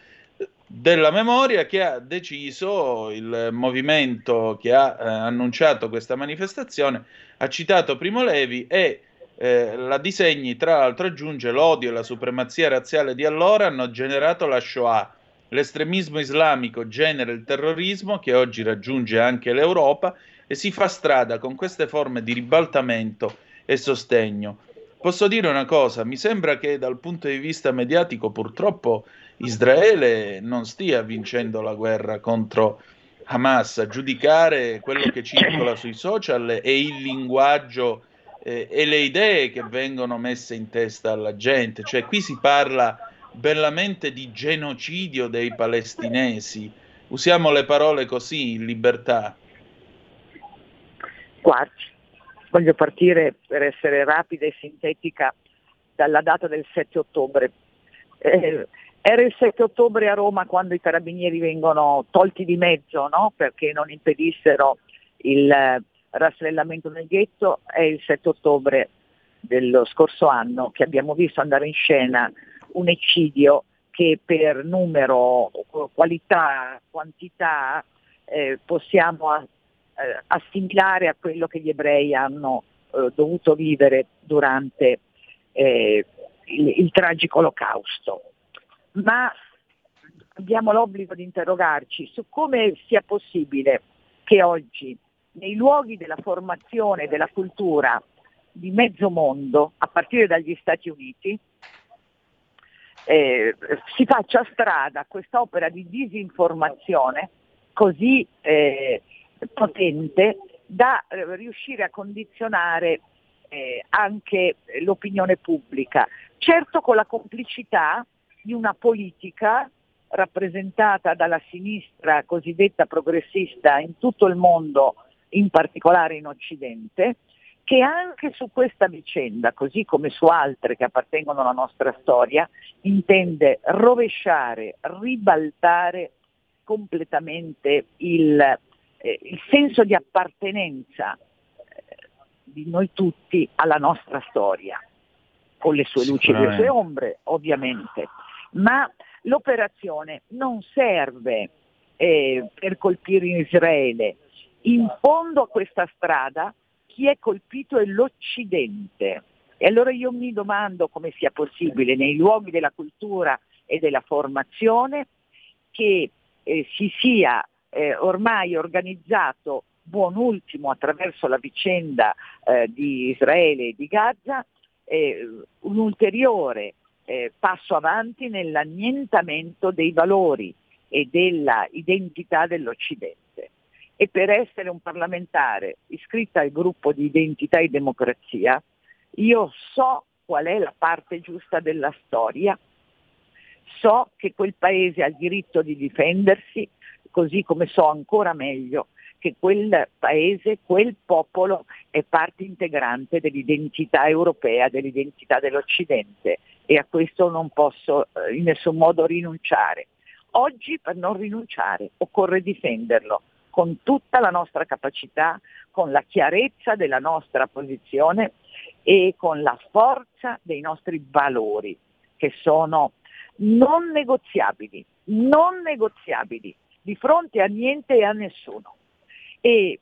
della memoria che ha deciso il movimento che ha eh, annunciato questa manifestazione, ha citato Primo Levi e eh, la disegni, tra l'altro aggiunge l'odio e la supremazia razziale di allora hanno generato la Shoah. L'estremismo islamico genera il terrorismo che oggi raggiunge anche l'Europa e si fa strada con queste forme di ribaltamento e sostegno. Posso dire una cosa, mi sembra che dal punto di vista mediatico purtroppo Israele non stia vincendo la guerra contro Hamas, a giudicare quello che circola sui social e il linguaggio eh, e le idee che vengono messe in testa alla gente. Cioè qui si parla bellamente di genocidio dei palestinesi. Usiamo le parole così in libertà. Guardi, voglio partire per essere rapida e sintetica dalla data del 7 ottobre. Eh, era il 7 ottobre a Roma quando i carabinieri vengono tolti di mezzo no? perché non impedissero il eh, rastrellamento del ghetto, è il 7 ottobre dello scorso anno che abbiamo visto andare in scena un eccidio che per numero, qualità, quantità eh, possiamo eh, assimilare a quello che gli ebrei hanno eh, dovuto vivere durante eh, il, il tragico olocausto ma abbiamo l'obbligo di interrogarci su come sia possibile che oggi nei luoghi della formazione della cultura di mezzo mondo, a partire dagli Stati Uniti, eh, si faccia strada questa opera di disinformazione così eh, potente da eh, riuscire a condizionare eh, anche l'opinione pubblica. Certo con la complicità di una politica rappresentata dalla sinistra cosiddetta progressista in tutto il mondo, in particolare in Occidente, che anche su questa vicenda, così come su altre che appartengono alla nostra storia, intende rovesciare, ribaltare completamente il, eh, il senso di appartenenza eh, di noi tutti alla nostra storia, con le sue luci e le sue ombre ovviamente, ma l'operazione non serve eh, per colpire Israele. In fondo a questa strada chi è colpito è l'Occidente. E allora io mi domando come sia possibile nei luoghi della cultura e della formazione che eh, si sia eh, ormai organizzato buon ultimo attraverso la vicenda eh, di Israele e di Gaza eh, un ulteriore eh, passo avanti nell'annientamento dei valori e della identità dell'Occidente. E per essere un parlamentare iscritta al gruppo di identità e democrazia, io so qual è la parte giusta della storia, so che quel paese ha il diritto di difendersi, così come so ancora meglio che quel paese, quel popolo è parte integrante dell'identità europea, dell'identità dell'Occidente e a questo non posso eh, in nessun modo rinunciare. Oggi per non rinunciare occorre difenderlo con tutta la nostra capacità, con la chiarezza della nostra posizione e con la forza dei nostri valori che sono non negoziabili, non negoziabili di fronte a niente e a nessuno. E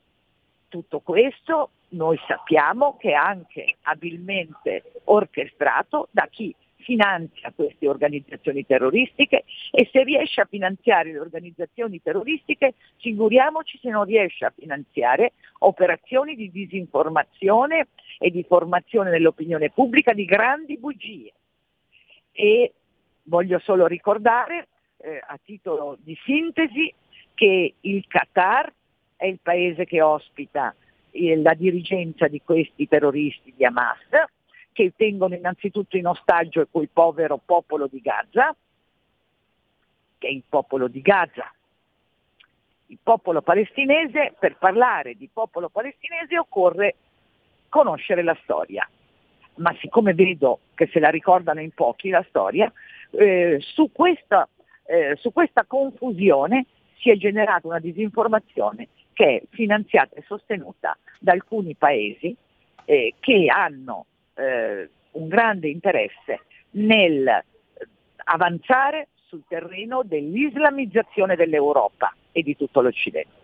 tutto questo noi sappiamo che è anche abilmente orchestrato da chi finanzia queste organizzazioni terroristiche e se riesce a finanziare le organizzazioni terroristiche, figuriamoci se non riesce a finanziare operazioni di disinformazione e di formazione dell'opinione pubblica di grandi bugie. E voglio solo ricordare, eh, a titolo di sintesi, che il Qatar è il paese che ospita eh, la dirigenza di questi terroristi di Hamas, che tengono innanzitutto in ostaggio quel povero popolo di Gaza, che è il popolo di Gaza. Il popolo palestinese, per parlare di popolo palestinese occorre conoscere la storia, ma siccome vedo che se la ricordano in pochi la storia, eh, su, questa, eh, su questa confusione si è generata una disinformazione che è finanziata e sostenuta da alcuni paesi eh, che hanno eh, un grande interesse nel avanzare sul terreno dell'islamizzazione dell'Europa e di tutto l'Occidente.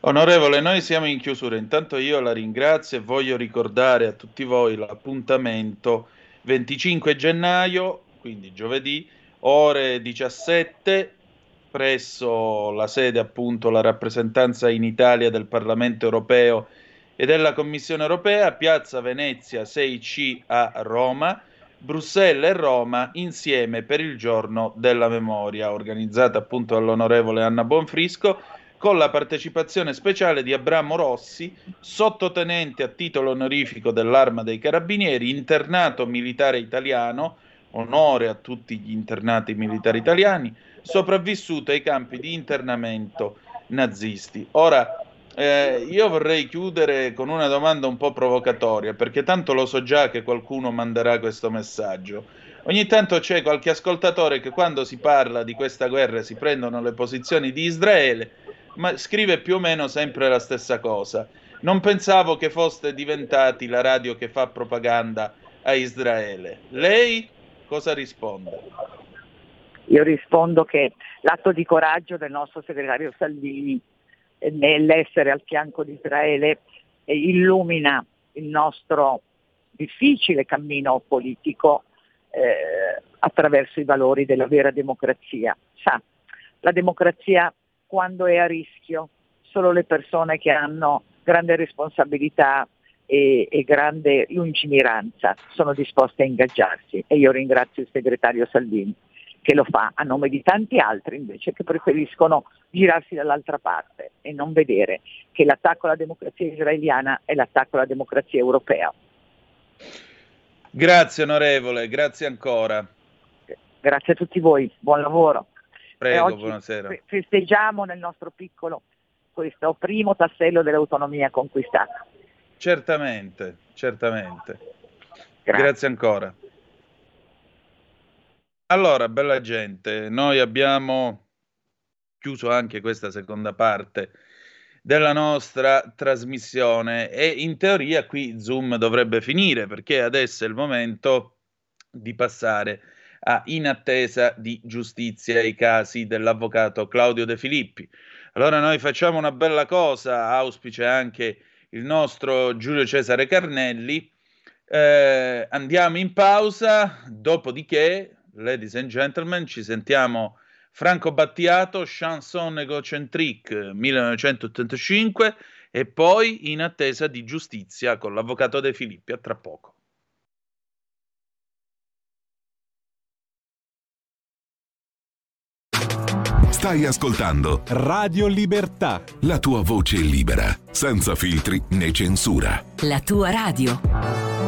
Onorevole, noi siamo in chiusura. Intanto io la ringrazio e voglio ricordare a tutti voi l'appuntamento 25 gennaio, quindi giovedì, ore 17, presso la sede appunto la rappresentanza in Italia del Parlamento europeo e della Commissione europea, Piazza Venezia 6C a Roma, Bruxelles e Roma insieme per il giorno della memoria, organizzata appunto dall'onorevole Anna Bonfrisco, con la partecipazione speciale di Abramo Rossi, sottotenente a titolo onorifico dell'Arma dei Carabinieri, internato militare italiano, onore a tutti gli internati militari italiani, sopravvissuto ai campi di internamento nazisti. Ora, eh, io vorrei chiudere con una domanda un po' provocatoria, perché tanto lo so già che qualcuno manderà questo messaggio. Ogni tanto c'è qualche ascoltatore che quando si parla di questa guerra si prendono le posizioni di Israele, ma scrive più o meno sempre la stessa cosa. Non pensavo che foste diventati la radio che fa propaganda a Israele. Lei cosa risponde? Io rispondo che l'atto di coraggio del nostro segretario Salvini nell'essere al fianco di Israele illumina il nostro difficile cammino politico eh, attraverso i valori della vera democrazia. Sa, la democrazia quando è a rischio, solo le persone che hanno grande responsabilità e, e, grande lungimiranza sono disposte a ingaggiarsi e io ringrazio il segretario Salvini che lo fa a nome di tanti altri invece che preferiscono girarsi dall'altra parte e non vedere che l'attacco alla democrazia israeliana è l'attacco alla democrazia europea. Grazie onorevole, grazie ancora. Grazie a tutti voi, buon lavoro. Prego, buonasera. Festeggiamo nel nostro piccolo questo primo tassello dell'autonomia conquistata. Certamente, certamente. Grazie, Grazie ancora. Allora, bella gente, noi abbiamo chiuso anche questa seconda parte della nostra trasmissione e in teoria qui Zoom dovrebbe finire perché adesso è il momento di passare a in attesa di giustizia i casi dell'avvocato Claudio De Filippi. Allora noi facciamo una bella cosa, auspice anche il nostro Giulio Cesare Carnelli. Eh, andiamo in pausa, dopodiché, ladies and gentlemen, ci sentiamo Franco Battiato, Chanson Egocentric 1985 e poi in attesa di giustizia con l'avvocato De Filippi. A tra poco. Stai ascoltando Radio Libertà. La tua voce libera, senza filtri né censura. La tua radio.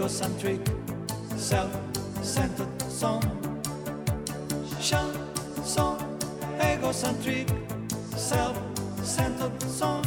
Egocentric, self-centered song. Chanson, egocentric, self-centered song.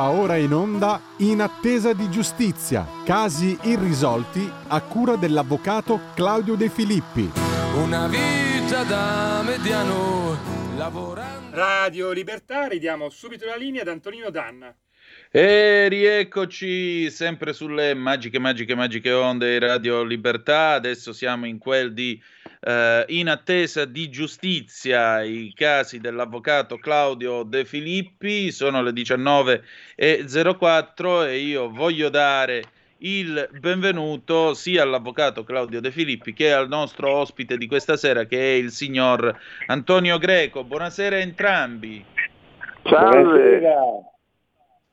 Va ora in onda In attesa di giustizia, casi irrisolti a cura dell'avvocato Claudio De Filippi. Una vita da mediano lavorando. Radio Libertà, ridiamo subito la linea ad Antonino Danna. E rieccoci sempre sulle magiche, magiche, magiche onde Radio Libertà. Adesso siamo in quel di eh, in attesa di giustizia i casi dell'avvocato Claudio De Filippi. Sono le 19.04 e io voglio dare il benvenuto sia all'avvocato Claudio De Filippi che al nostro ospite di questa sera che è il signor Antonio Greco. Buonasera a entrambi. Salve.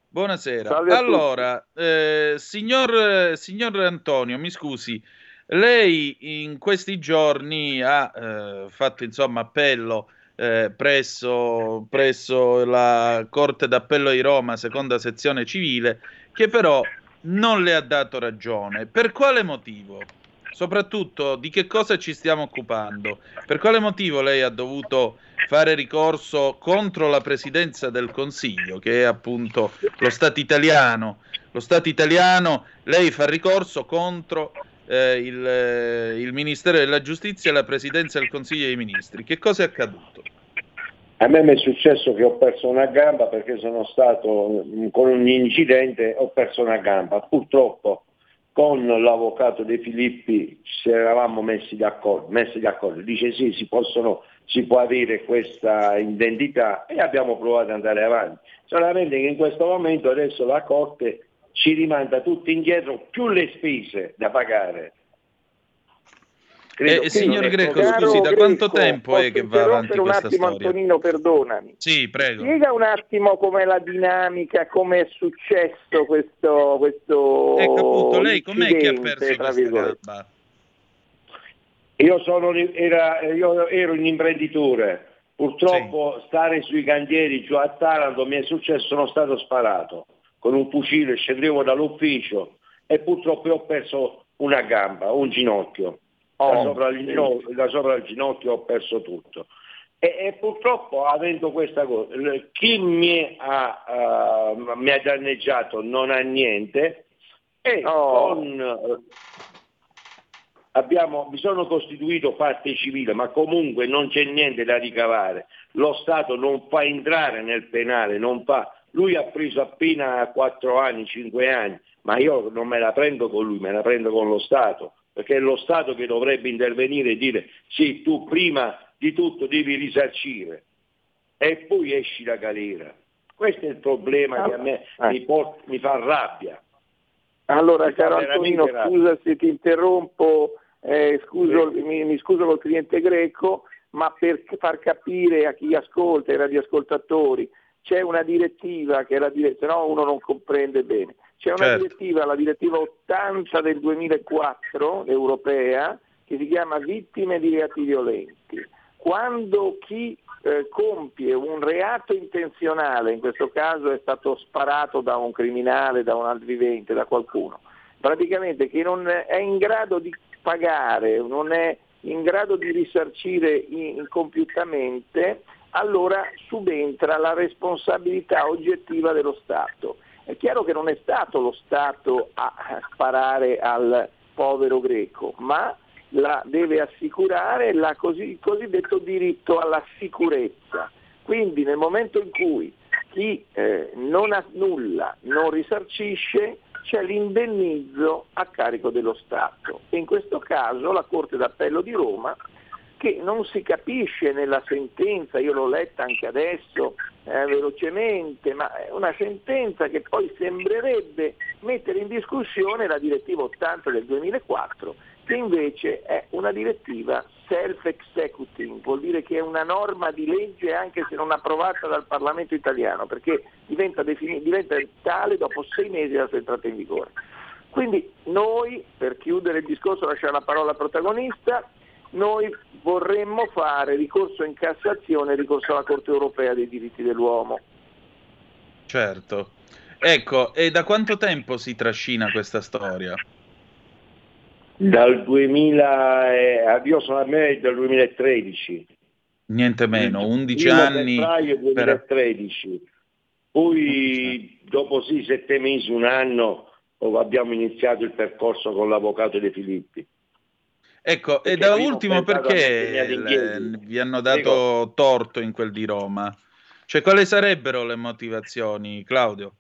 Buonasera. Allora, eh, signor, signor Antonio, mi scusi, lei in questi giorni ha eh, fatto insomma appello eh, presso, presso, la Corte d'Appello di Roma, seconda sezione civile, che però non le ha dato ragione. Per quale motivo? Soprattutto di che cosa ci stiamo occupando? Per quale motivo lei ha dovuto fare ricorso contro la Presidenza del Consiglio, che è appunto lo Stato italiano? Lo Stato italiano, lei fa ricorso contro eh, il, eh, il, Ministero della Giustizia e la Presidenza del Consiglio dei Ministri. Che cosa è accaduto? A me mi è successo che ho perso una gamba perché sono stato con un incidente, ho perso una gamba. Purtroppo con l'avvocato De Filippi ci eravamo messi d'accordo, messi d'accordo. dice sì, si, possono, si può avere questa identità e abbiamo provato ad andare avanti. Solamente che in questo momento adesso la Corte ci rimanda tutti indietro più le spese da pagare. Eh, signor Greco, scusi, da quanto tempo è che va avanti un attimo, storia? Antonino, perdonami. Sì, prego. Spiega un attimo com'è la dinamica, come è successo questo, questo Ecco appunto, lei com'è che ha perso questa gamba? Io, sono, era, io ero un imprenditore, purtroppo sì. stare sui cantieri giù a Taranto mi è successo, sono stato sparato con un fucile, scendevo dall'ufficio e purtroppo ho perso una gamba, un ginocchio. Oh, da, sopra ginocchio, da, sopra il ginocchio ho perso tutto. E, e purtroppo avendo questa cosa, chi mi ha, uh, mi ha danneggiato non ha niente e oh. con, abbiamo, mi sono costituito parte civile, ma comunque non c'è niente da ricavare. Lo Stato non fa entrare nel penale, non fa lui ha preso appena 4 anni, 5 anni, ma io non me la prendo con lui, me la prendo con lo Stato, perché è lo Stato che dovrebbe intervenire e dire sì, tu prima di tutto devi risarcire e poi esci da galera. Questo è il problema che a me ah. mi, porta, mi fa rabbia. Allora, mi caro Antonino, scusa se ti interrompo, eh, scuso, sì. mi, mi scuso col cliente greco, ma per far capire a chi ascolta, ai radioascoltatori, c'è una direttiva che è la direttiva, no uno non comprende bene. C'è una certo. direttiva, la direttiva 80 del 2004 europea, che si chiama vittime di reati violenti. Quando chi eh, compie un reato intenzionale, in questo caso è stato sparato da un criminale, da un altro vivente, da qualcuno, praticamente che non è in grado di pagare, non è in grado di risarcire incompiutamente, allora subentra la responsabilità oggettiva dello Stato. È chiaro che non è stato lo Stato a sparare al povero greco, ma la deve assicurare la così, il cosiddetto diritto alla sicurezza. Quindi nel momento in cui chi eh, non ha nulla, non risarcisce, c'è l'indennizzo a carico dello Stato. E in questo caso la Corte d'Appello di Roma che non si capisce nella sentenza, io l'ho letta anche adesso eh, velocemente, ma è una sentenza che poi sembrerebbe mettere in discussione la direttiva 80 del 2004, che invece è una direttiva self-executing, vuol dire che è una norma di legge anche se non approvata dal Parlamento italiano, perché diventa, defini- diventa tale dopo sei mesi dalla sua entrata in vigore. Quindi noi, per chiudere il discorso, lasciare la parola al protagonista, noi vorremmo fare ricorso in Cassazione e ricorso alla Corte europea dei diritti dell'uomo. Certo. Ecco, e da quanto tempo si trascina questa storia? Dal 2000, eh, io sono a me dal 2013. Niente meno, 11 anni. febbraio 2013. Poi dopo sì, sette mesi, un anno, abbiamo iniziato il percorso con l'avvocato De Filippi. Ecco, perché e da ultimo perché vi hanno dato Dico. torto in quel di Roma? Cioè, quali sarebbero le motivazioni, Claudio?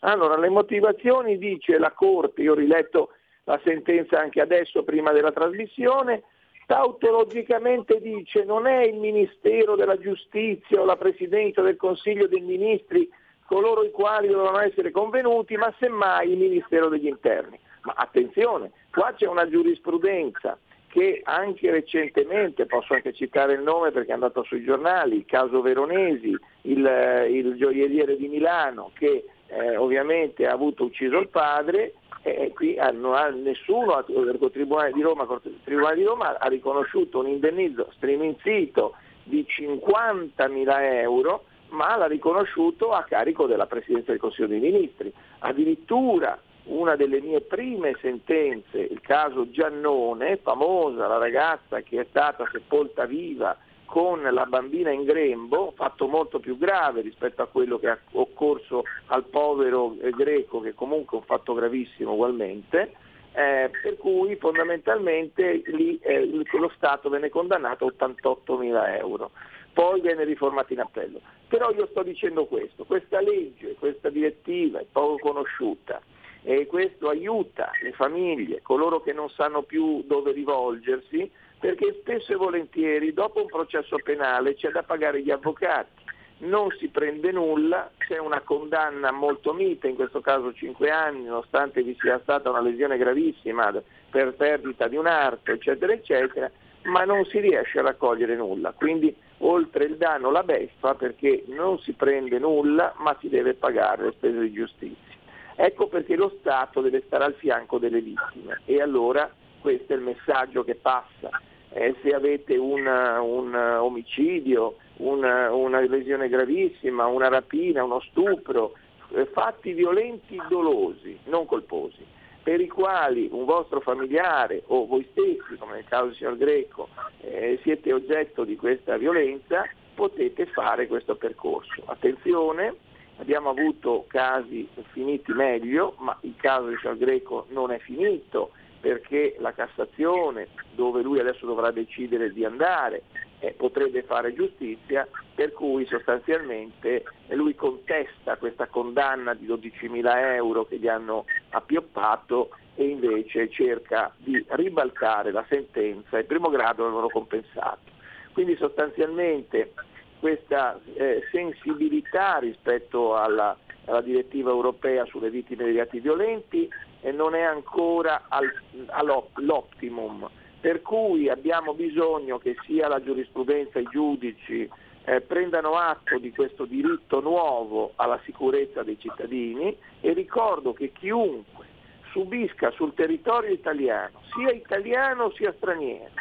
Allora, le motivazioni dice la Corte, io ho riletto la sentenza anche adesso prima della trasmissione, tautologicamente dice non è il Ministero della Giustizia o la Presidenza del Consiglio dei Ministri coloro i quali dovevano essere convenuti, ma semmai il Ministero degli Interni. Ma attenzione, qua c'è una giurisprudenza che anche recentemente, posso anche citare il nome perché è andato sui giornali, il caso Veronesi, il, il gioielliere di Milano che eh, ovviamente ha avuto ucciso il padre, e qui hanno, nessuno, il Tribunale di, Roma, Tribunale di Roma ha riconosciuto un indennizzo striminzito di 50.000 euro, ma l'ha riconosciuto a carico della Presidenza del Consiglio dei Ministri. Addirittura una delle mie prime sentenze, il caso Giannone, famosa, la ragazza che è stata sepolta viva con la bambina in grembo, fatto molto più grave rispetto a quello che è occorso al povero greco, che comunque è un fatto gravissimo ugualmente, eh, per cui fondamentalmente lì eh, lo Stato venne condannato a 88 mila euro, poi viene riformato in appello. Però io sto dicendo questo, questa legge, questa direttiva è poco conosciuta e questo aiuta le famiglie, coloro che non sanno più dove rivolgersi, perché spesso e volentieri dopo un processo penale c'è da pagare gli avvocati, non si prende nulla, c'è una condanna molto mite, in questo caso 5 anni, nonostante vi sia stata una lesione gravissima per perdita di un arto, eccetera, eccetera, ma non si riesce a raccogliere nulla. Quindi oltre il danno la beffa perché non si prende nulla, ma si deve pagare le spese di giustizia. Ecco perché lo Stato deve stare al fianco delle vittime e allora questo è il messaggio che passa eh, se avete un, un omicidio, una, una, lesione gravissima, una rapina, uno stupro, eh, fatti violenti dolosi, non colposi, per i quali un vostro familiare o voi stessi, come nel caso del signor Greco, eh, siete oggetto di questa violenza, potete fare questo percorso. Attenzione, abbiamo avuto casi finiti meglio, ma il caso del signor Greco non è finito perché la Cassazione, dove lui adesso dovrà decidere di andare, eh, potrebbe fare giustizia, per cui sostanzialmente lui contesta questa condanna di 12.000 euro che gli hanno appioppato e invece cerca di ribaltare la sentenza, il primo grado l'avevano compensato. Quindi sostanzialmente questa eh, sensibilità rispetto alla, alla direttiva europea sulle vittime degli atti violenti e non è ancora al, all'optimum, per cui abbiamo bisogno che sia la giurisprudenza e i giudici eh, prendano atto di questo diritto nuovo alla sicurezza dei cittadini e ricordo che chiunque subisca sul territorio italiano, sia italiano sia straniero,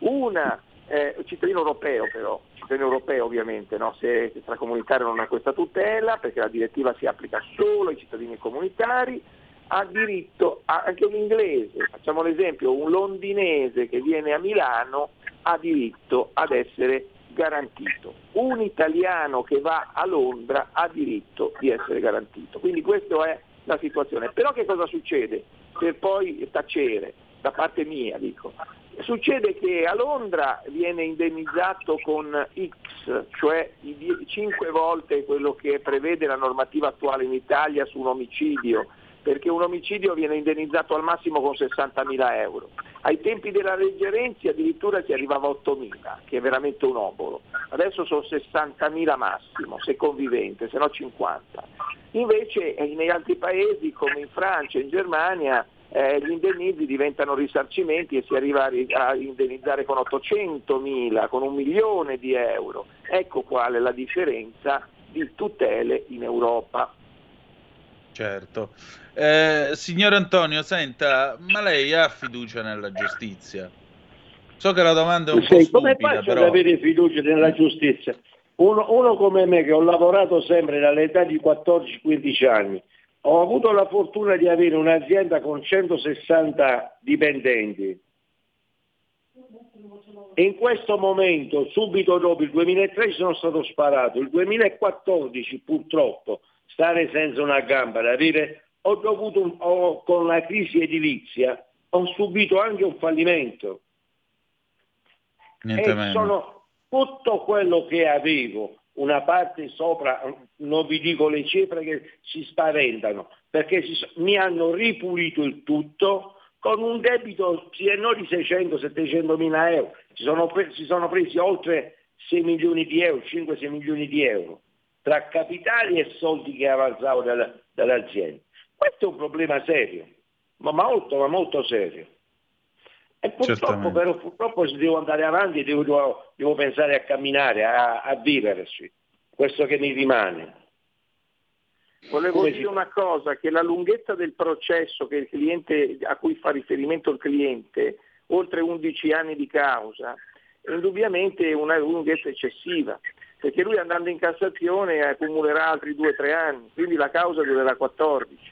una eh, cittadino europeo però, cittadino europeo ovviamente, no? se extracomunitario non ha questa tutela perché la direttiva si applica solo ai cittadini comunitari, ha diritto, anche un inglese, facciamo l'esempio, un londinese che viene a Milano ha diritto ad essere garantito. Un italiano che va a Londra ha diritto di essere garantito. Quindi questa è la situazione. Però che cosa succede? Per poi tacere, da parte mia dico, succede che a Londra viene indennizzato con X, cioè 5 volte quello che prevede la normativa attuale in Italia su un omicidio perché un omicidio viene indennizzato al massimo con 60.000 euro. Ai tempi della legge Renzi addirittura si arrivava a 8.000, che è veramente un obolo. Adesso sono 60.000 massimo, se convivente, se no 50. Invece eh, negli altri paesi come in Francia in Germania eh, gli indennizi diventano risarcimenti e si arriva a, a indennizzare con 800.000, con un milione di euro. Ecco qual è la differenza di tutele in Europa. Certo. Eh, signor Antonio, senta, ma lei ha fiducia nella giustizia? So che la domanda è un sì, po' stupida, come faccio però... ad avere fiducia nella giustizia? Uno, uno, come me che ho lavorato sempre dall'età di 14-15 anni, ho avuto la fortuna di avere un'azienda con 160 dipendenti E in questo momento, subito dopo il 2013 sono stato sparato, il 2014 purtroppo stare senza una gamba, da dire ho dovuto, ho, con la crisi edilizia, ho subito anche un fallimento. Niente e meno. sono tutto quello che avevo, una parte sopra, non vi dico le cifre che si spaventano, perché si, mi hanno ripulito il tutto con un debito sì e no di 600-700 mila euro, si sono, si sono presi oltre 6 milioni di euro, 5-6 milioni di euro, tra capitali e soldi che avanzavo dall'azienda. Questo è un problema serio, ma molto, ma molto serio. E purtroppo, però, purtroppo se devo andare avanti devo, devo, devo pensare a camminare, a, a vivere, sì. questo che mi rimane. Volevo Come dire si... una cosa, che la lunghezza del processo cliente, a cui fa riferimento il cliente, oltre 11 anni di causa, è indubbiamente una lunghezza eccessiva, perché lui andando in Cassazione accumulerà altri 2-3 anni, quindi la causa durerà 14.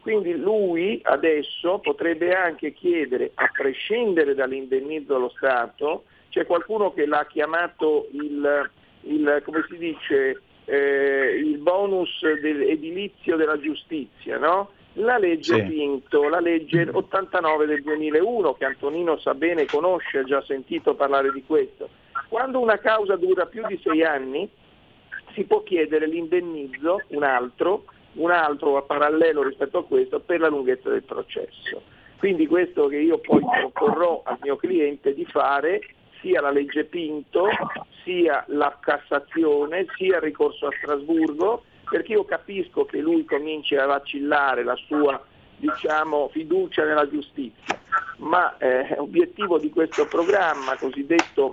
Quindi lui adesso potrebbe anche chiedere, a prescindere dall'indennizzo allo Stato, c'è qualcuno che l'ha chiamato il, il come si dice, eh, il bonus del, edilizio della giustizia, no? La legge sì. Pinto, la legge 89 del 2001, che Antonino sa bene, conosce, ha già sentito parlare di questo. Quando una causa dura più di sei anni, si può chiedere l'indennizzo, un altro, un altro a parallelo rispetto a questo per la lunghezza del processo. Quindi questo che io poi proporrò al mio cliente di fare sia la legge Pinto, sia la Cassazione, sia il ricorso a Strasburgo, perché io capisco che lui cominci a vacillare la sua diciamo, fiducia nella giustizia, ma eh, l'obiettivo di questo programma, cosiddetto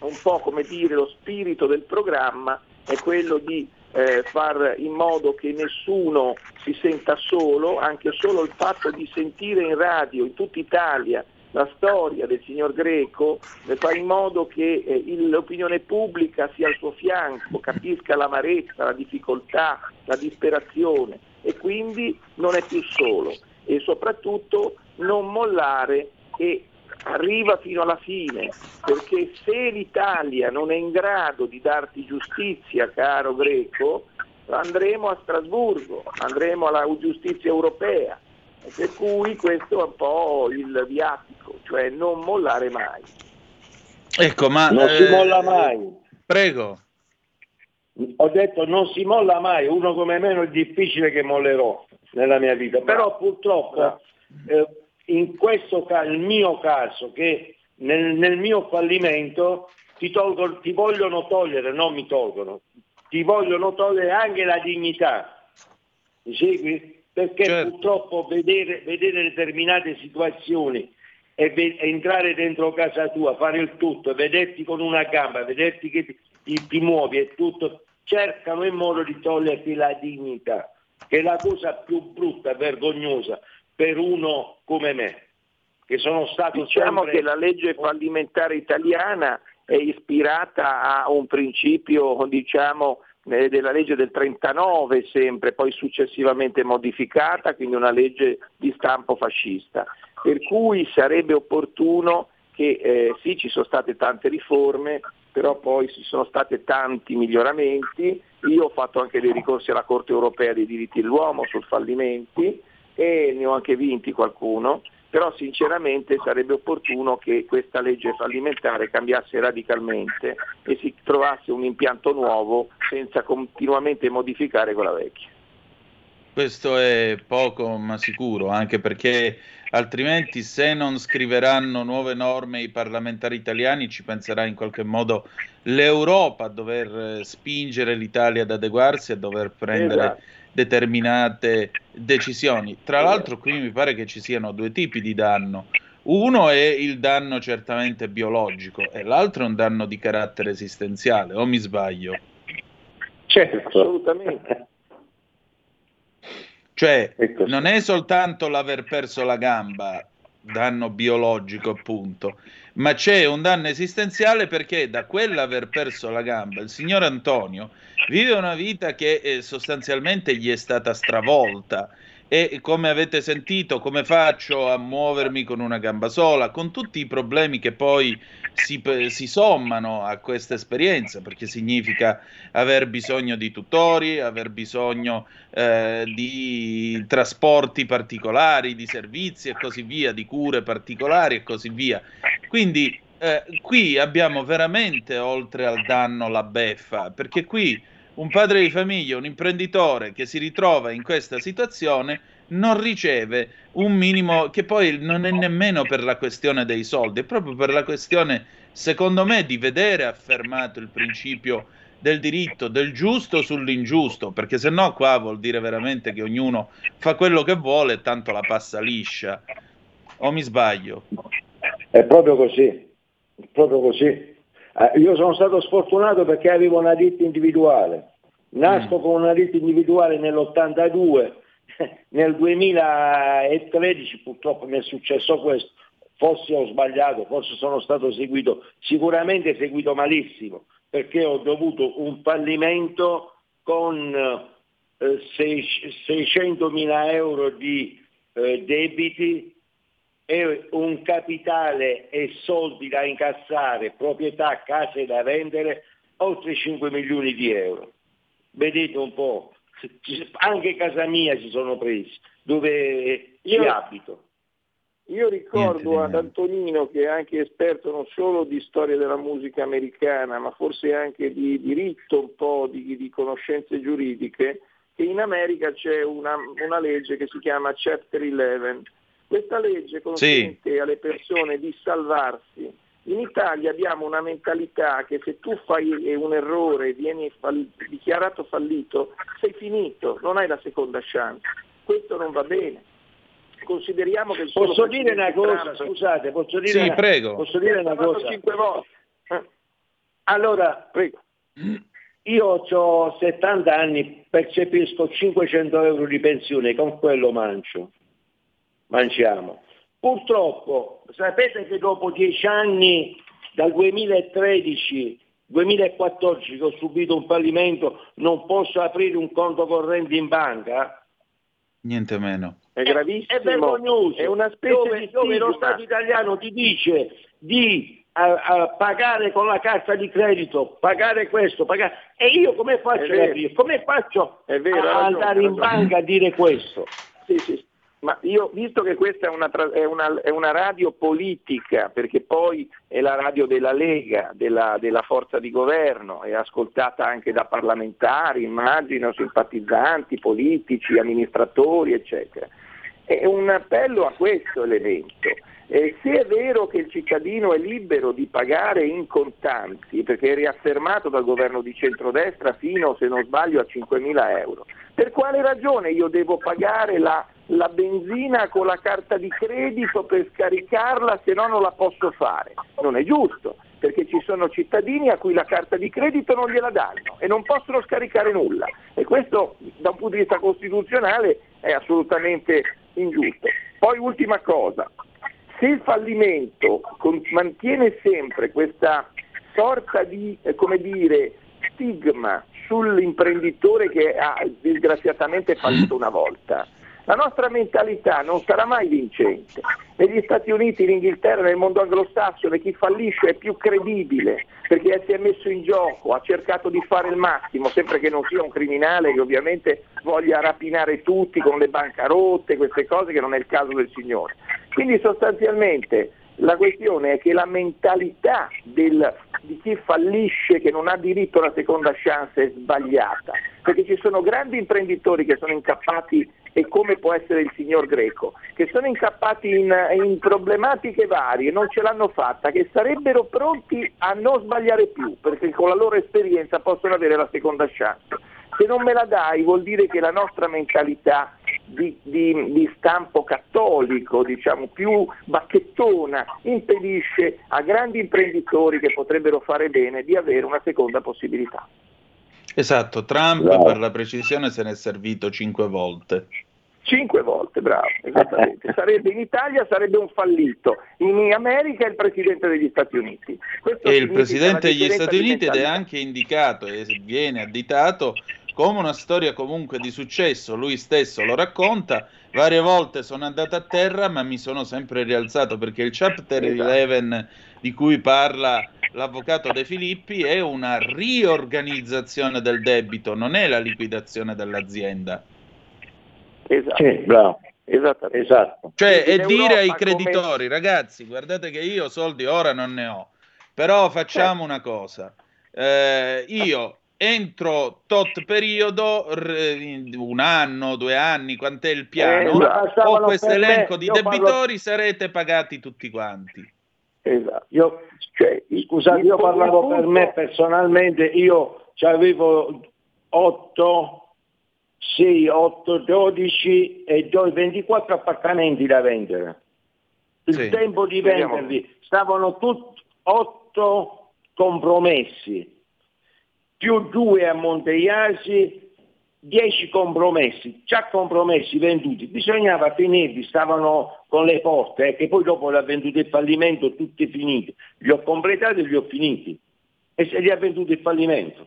un po' come dire lo spirito del programma, è quello di eh, far in modo che nessuno si senta solo, anche solo il fatto di sentire in radio in tutta Italia la storia del signor Greco fa in modo che eh, l'opinione pubblica sia al suo fianco, capisca l'amarezza, la difficoltà, la disperazione e quindi non è più solo. E soprattutto non mollare e arriva fino alla fine, perché se l'Italia non è in grado di darti giustizia, caro Greco, andremo a Strasburgo, andremo alla giustizia europea, per cui questo è un po' il viatico, cioè non mollare mai. Ecco, ma... Non eh, si molla mai. Prego. Ho detto non si molla mai, uno come me non è difficile che mollerò nella mia vita, però purtroppo eh, in questo caso, nel mio caso, che nel, nel mio fallimento ti, tolgo, ti vogliono togliere, non mi tolgono, ti vogliono togliere anche la dignità. Mi segui? Perché certo. purtroppo vedere, vedere, determinate situazioni e ve- entrare dentro casa tua, fare il tutto, vederti con una gamba, vederti che ti, ti, ti muovi e tutto, cercano in modo di toglierti la dignità, che è la cosa più brutta, vergognosa per uno come me, che sono stato diciamo sempre... che la legge fallimentare italiana è ispirata a un principio, diciamo, eh, della legge del 39 sempre, poi successivamente modificata, quindi una legge di stampo fascista. Per cui sarebbe opportuno che eh, sì, ci sono state tante riforme, però poi ci sono stati tanti miglioramenti. Io ho fatto anche dei ricorsi alla Corte europea dei diritti dell'uomo sul fallimenti e ne ho anche vinti qualcuno, però sinceramente sarebbe opportuno che questa legge fallimentare cambiasse radicalmente e si trovasse un impianto nuovo senza continuamente modificare quella vecchia. Questo è poco ma sicuro, anche perché altrimenti se non scriveranno nuove norme i parlamentari italiani ci penserà in qualche modo l'Europa a dover spingere l'Italia ad adeguarsi, a dover prendere esatto determinate decisioni. Tra l'altro qui mi pare che ci siano due tipi di danno. Uno è il danno certamente biologico e l'altro è un danno di carattere esistenziale, o mi sbaglio? Certo, assolutamente. Cioè, ecco. non è soltanto l'aver perso la gamba, danno biologico appunto, ma c'è un danno esistenziale perché da quell'aver perso la gamba il signor Antonio vive una vita che eh, sostanzialmente gli è stata stravolta e come avete sentito come faccio a muovermi con una gamba sola, con tutti i problemi che poi si, si sommano a questa esperienza, perché significa aver bisogno di tutori, aver bisogno eh, di trasporti particolari, di servizi e così via, di cure particolari e così via. Quindi eh, qui abbiamo veramente oltre al danno la beffa, perché qui un padre di famiglia, un imprenditore che si ritrova in questa situazione non riceve un minimo che poi non è nemmeno per la questione dei soldi, è proprio per la questione, secondo me, di vedere affermato il principio del diritto, del giusto sull'ingiusto, perché se no qua vuol dire veramente che ognuno fa quello che vuole e tanto la passa liscia. O mi sbaglio? È proprio così, è proprio così. Eh, io sono stato sfortunato perché avevo una ditta individuale. Nasco mm. con una ditta individuale nell'82, nel 2013 purtroppo mi è successo questo. Forse ho sbagliato, forse sono stato seguito, sicuramente seguito malissimo, perché ho dovuto un fallimento con eh, 600.000 euro di eh, debiti e un capitale e soldi da incassare, proprietà, case da vendere, oltre 5 milioni di euro. Vedete un po', anche casa mia si sono presi, dove io abito. Io ricordo ad Antonino, che è anche esperto non solo di storia della musica americana, ma forse anche di diritto, un po' di, di conoscenze giuridiche, che in America c'è una, una legge che si chiama Chapter 11, questa legge consente sì. alle persone di salvarsi. In Italia abbiamo una mentalità che se tu fai un errore e vieni fall- dichiarato fallito, sei finito, non hai la seconda chance. Questo non va bene. Consideriamo che posso dire una cosa, Trump... scusate, posso dire, sì, una... prego. Posso dire una cosa? Cinque volte. Eh. Allora, prego. Io ho 70 anni, percepisco 500 euro di pensione, con quello mancio mangiamo. Purtroppo sapete che dopo dieci anni, dal 2013 2014 che ho subito un fallimento, non posso aprire un conto corrente in banca? Niente meno. È gravissimo. È, vergognoso. È una specie dove, di dove lo Stato italiano ti dice di a, a pagare con la carta di credito, pagare questo, pagare... E io come faccio, come faccio vero, a andare in banca a dire questo? Sì, sì. Ma io, visto che questa è una, è, una, è una, radio politica, perché poi è la radio della Lega, della, della, forza di governo, è ascoltata anche da parlamentari, immagino, simpatizzanti, politici, amministratori, eccetera. È un appello a questo l'evento. Eh, se è vero che il cittadino è libero di pagare in contanti, perché è riaffermato dal governo di centrodestra fino, se non sbaglio, a 5.000 euro, per quale ragione io devo pagare la la benzina con la carta di credito per scaricarla, se no non la posso fare. Non è giusto, perché ci sono cittadini a cui la carta di credito non gliela danno e non possono scaricare nulla. E questo da un punto di vista costituzionale è assolutamente ingiusto. Poi ultima cosa, se il fallimento mantiene sempre questa sorta di, eh, dire, stigma sull'imprenditore che ha disgraziatamente fallito una volta, la nostra mentalità non sarà mai vincente. Negli Stati Uniti, in Inghilterra, nel mondo anglosassone chi fallisce è più credibile perché si è messo in gioco, ha cercato di fare il massimo, sempre che non sia un criminale che ovviamente voglia rapinare tutti con le bancarotte, queste cose che non è il caso del Signore. Quindi sostanzialmente la questione è che la mentalità del, di chi fallisce, che non ha diritto alla seconda chance, è sbagliata, perché ci sono grandi imprenditori che sono incappati e come può essere il signor Greco, che sono incappati in, in, problematiche varie, non ce l'hanno fatta, che sarebbero pronti a non sbagliare più, perché con la loro esperienza possono avere la seconda chance. Se non me la dai vuol dire che la nostra mentalità di, di, di, stampo cattolico, diciamo più bacchettona, impedisce a grandi imprenditori che potrebbero fare bene di avere una seconda possibilità. Esatto, Trump no. per la precisione se ne è servito cinque volte. Cinque volte, bravo, esattamente. Sarebbe, in Italia sarebbe un fallito, in America è il Presidente degli Stati Uniti. Questo e il Presidente degli Stati Uniti ed è anche indicato e viene additato come una storia comunque di successo, lui stesso lo racconta, varie volte sono andato a terra ma mi sono sempre rialzato perché il chapter 11 esatto. di cui parla l'avvocato De Filippi è una riorganizzazione del debito, non è la liquidazione dell'azienda. Esatto. Sì, bravo. Esatto. esatto. Cioè, è dire ai creditori, come... ragazzi, guardate che io soldi ora non ne ho, però facciamo una cosa. Eh, io entro tot periodo, un anno, due anni, quant'è il piano, eh, ho questo elenco di debitori, parlo... sarete pagati tutti quanti. Esatto. Io, cioè, scusate, io parlavo per me personalmente, io avevo 8 6, 8, 12 e 24 appartamenti da vendere. Il sì, tempo di venderli stavano tutti 8 compromessi, più 2 a Monteiasi, 10 compromessi, già compromessi venduti, bisognava finirli, stavano con le porte, eh, che poi dopo l'ha venduto il fallimento, tutti finiti. Li ho completati e li ho finiti. E se li ha venduti il fallimento.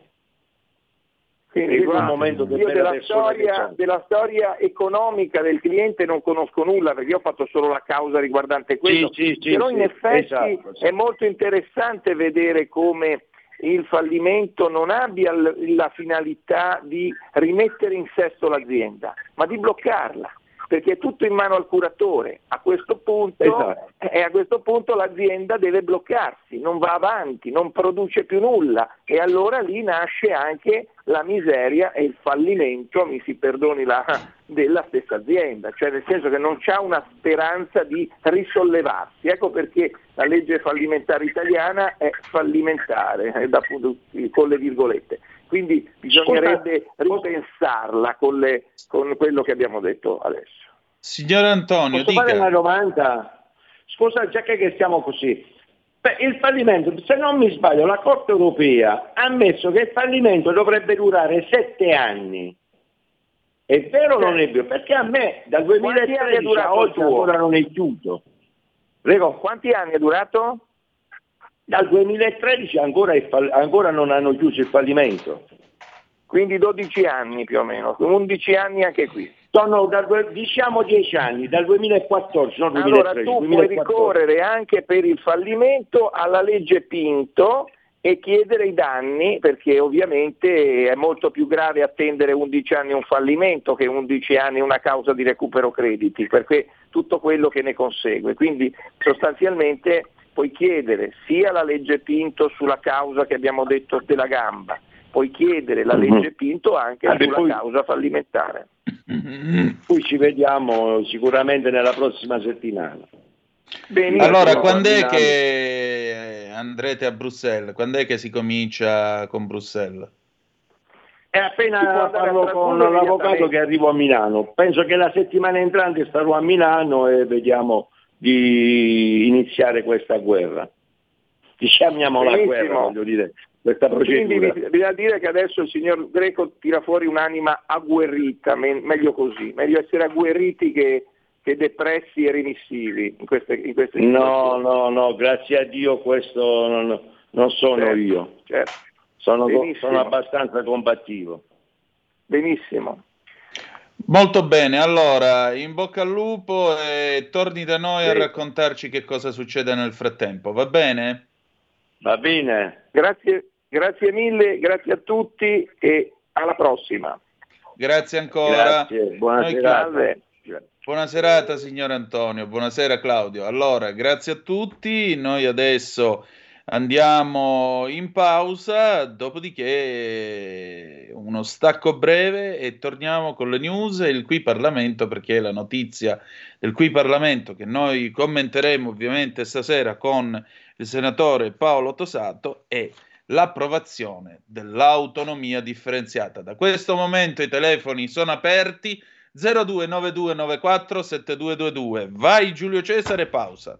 Quindi io della storia, della storia, economica del cliente non conosco nulla perché io ho fatto solo la causa riguardante quello, sì, sì, però sì, in effetti esatto, è molto interessante vedere come il fallimento non abbia la finalità di rimettere in sesto l'azienda, ma di bloccarla perché è tutto in mano al curatore. A questo punto, esatto. eh, a questo punto l'azienda deve bloccarsi, non va avanti, non produce più nulla e allora lì nasce anche la miseria e il fallimento, mi si perdoni la, della stessa azienda, cioè nel senso che non c'è una speranza di risollevarsi. Ecco perché la legge fallimentare italiana è fallimentare, è da, con le virgolette. Quindi bisognerebbe ripensarla con, le, con, quello che abbiamo detto adesso. Signor Antonio, Posso dica. fare una domanda? Scusa, già che stiamo così. Beh, il fallimento, se non mi sbaglio, la Corte europea ha ammesso che il fallimento dovrebbe durare sette anni. È vero o non è vero? Perché a me dal 2013 a oggi ancora non è chiuso. Prego, quanti anni è durato? Dal 2013 ancora, fall- ancora non hanno chiuso il fallimento. Quindi 12 anni più o meno, 11 anni anche qui. Sono da, diciamo 10 anni, dal 2014, non 2013. Allora tu 2014. puoi ricorrere anche per il fallimento alla legge Pinto e chiedere i danni perché ovviamente è molto più grave attendere 11 anni un fallimento che 11 anni una causa di recupero crediti, perché tutto quello che ne consegue. Quindi sostanzialmente puoi chiedere sia la legge Pinto sulla causa che abbiamo detto della gamba, puoi chiedere la mhm. legge Pinto anche ah, sulla poi... causa fallimentare. Poi ci vediamo sicuramente nella prossima settimana. Benissimo, allora, quando è che andrete a Bruxelles? Quando è che si comincia con Bruxelles? È appena parlo con l'avvocato che arrivo a Milano. Penso che la settimana entrante starò a Milano e vediamo di iniziare questa guerra. Diciamo la guerra, voglio dire, questa procedura. Quindi bisogna dire che adesso il signor Greco tira fuori un'anima agguerrita, me- meglio così, meglio essere agguerriti che, che depressi e remissivi in queste, in queste No, no, no, grazie a Dio questo non, non sono certo, io. Certo. Sono, sono abbastanza combattivo. Benissimo. Molto bene, allora in bocca al lupo e torni da noi sì. a raccontarci che cosa succede nel frattempo, va bene? Va bene. Grazie, grazie mille, grazie a tutti e alla prossima. Grazie ancora. Grazie, buona serata. Buona serata signor Antonio, buonasera Claudio. Allora, grazie a tutti, noi adesso Andiamo in pausa, dopodiché uno stacco breve e torniamo con le news e il qui Parlamento perché la notizia del qui Parlamento che noi commenteremo ovviamente stasera con il senatore Paolo Tosato è l'approvazione dell'autonomia differenziata. Da questo momento i telefoni sono aperti 0292947222. Vai Giulio Cesare, pausa.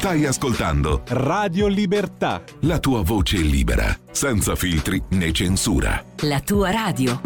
Stai ascoltando Radio Libertà. La tua voce libera, senza filtri né censura. La tua radio.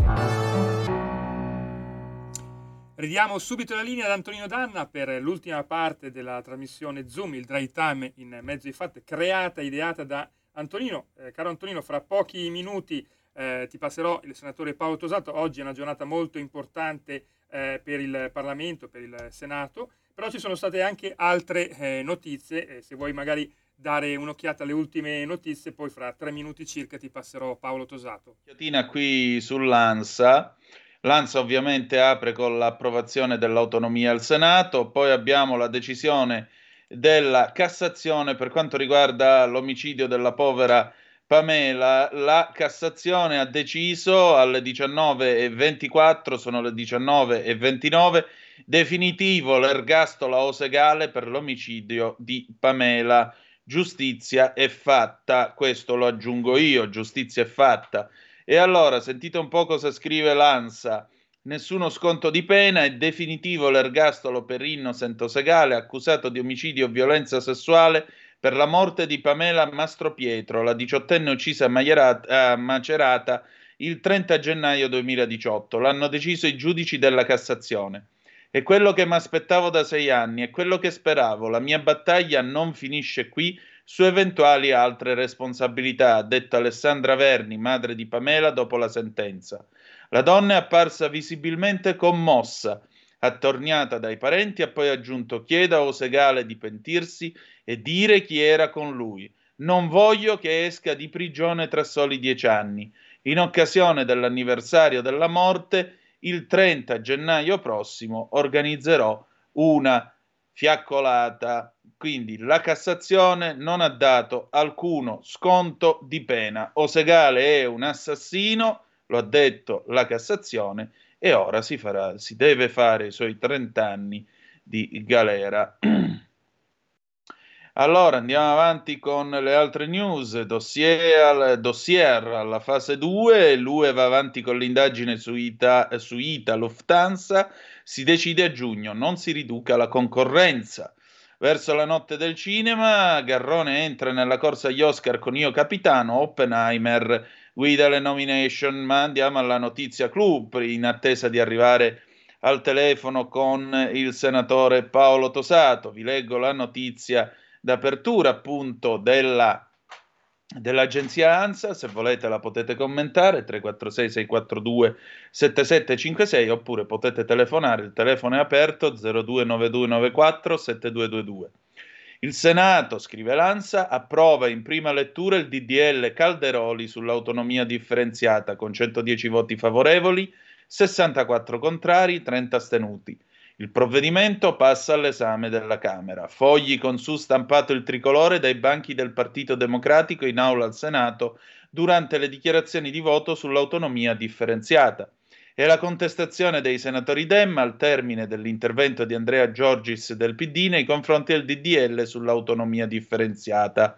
Ridiamo subito la linea ad Antonino Danna per l'ultima parte della trasmissione Zoom, il dry time in mezzo ai fatti, creata, ideata da Antonino. Eh, caro Antonino, fra pochi minuti eh, ti passerò il senatore Paolo Tosato. Oggi è una giornata molto importante eh, per il Parlamento, per il Senato. Però ci sono state anche altre eh, notizie, eh, se vuoi magari dare un'occhiata alle ultime notizie, poi fra tre minuti circa ti passerò Paolo Tosato. Occhiatina qui sull'ANSA. L'ANSA ovviamente apre con l'approvazione dell'autonomia al Senato, poi abbiamo la decisione della Cassazione per quanto riguarda l'omicidio della povera Pamela. La Cassazione ha deciso alle 19.24, sono le 19.29 Definitivo l'ergastolo a Osegale per l'omicidio di Pamela. Giustizia è fatta, questo lo aggiungo io, giustizia è fatta. E allora sentite un po' cosa scrive l'ANSA. Nessuno sconto di pena, è definitivo l'ergastolo per Innocent Osegale, accusato di omicidio o violenza sessuale per la morte di Pamela Mastropietro, la diciottenne uccisa a Macerata il 30 gennaio 2018. L'hanno deciso i giudici della Cassazione. È quello che mi aspettavo da sei anni, è quello che speravo. La mia battaglia non finisce qui su eventuali altre responsabilità, ha detto Alessandra Verni, madre di Pamela, dopo la sentenza. La donna è apparsa visibilmente commossa. Attorniata dai parenti, ha poi aggiunto: Chieda a Osegale di pentirsi e dire chi era con lui. Non voglio che esca di prigione tra soli dieci anni. In occasione dell'anniversario della morte, il 30 gennaio prossimo organizzerò una fiaccolata. Quindi la Cassazione non ha dato alcuno sconto di pena. Osegale è un assassino, lo ha detto la Cassazione, e ora si, farà, si deve fare i suoi 30 anni di galera. Allora andiamo avanti con le altre news. Dossier, dossier alla fase 2, l'UE va avanti con l'indagine su Ita, su Ita Lufthansa. Si decide a giugno, non si riduca la concorrenza. Verso la notte del cinema, Garrone entra nella corsa agli Oscar con Io Capitano, Oppenheimer guida le nomination, ma andiamo alla notizia club in attesa di arrivare al telefono con il senatore Paolo Tosato. Vi leggo la notizia d'apertura appunto della, dell'agenzia ANSA, se volete la potete commentare 346 642 7756 oppure potete telefonare, il telefono è aperto 029294 7222. Il Senato, scrive l'ANSA, approva in prima lettura il DDL Calderoli sull'autonomia differenziata con 110 voti favorevoli, 64 contrari, 30 astenuti. Il provvedimento passa all'esame della Camera. Fogli con su stampato il tricolore dai banchi del Partito Democratico in aula al Senato durante le dichiarazioni di voto sull'autonomia differenziata. E la contestazione dei senatori Dem al termine dell'intervento di Andrea Giorgis del PD nei confronti del DDL sull'autonomia differenziata.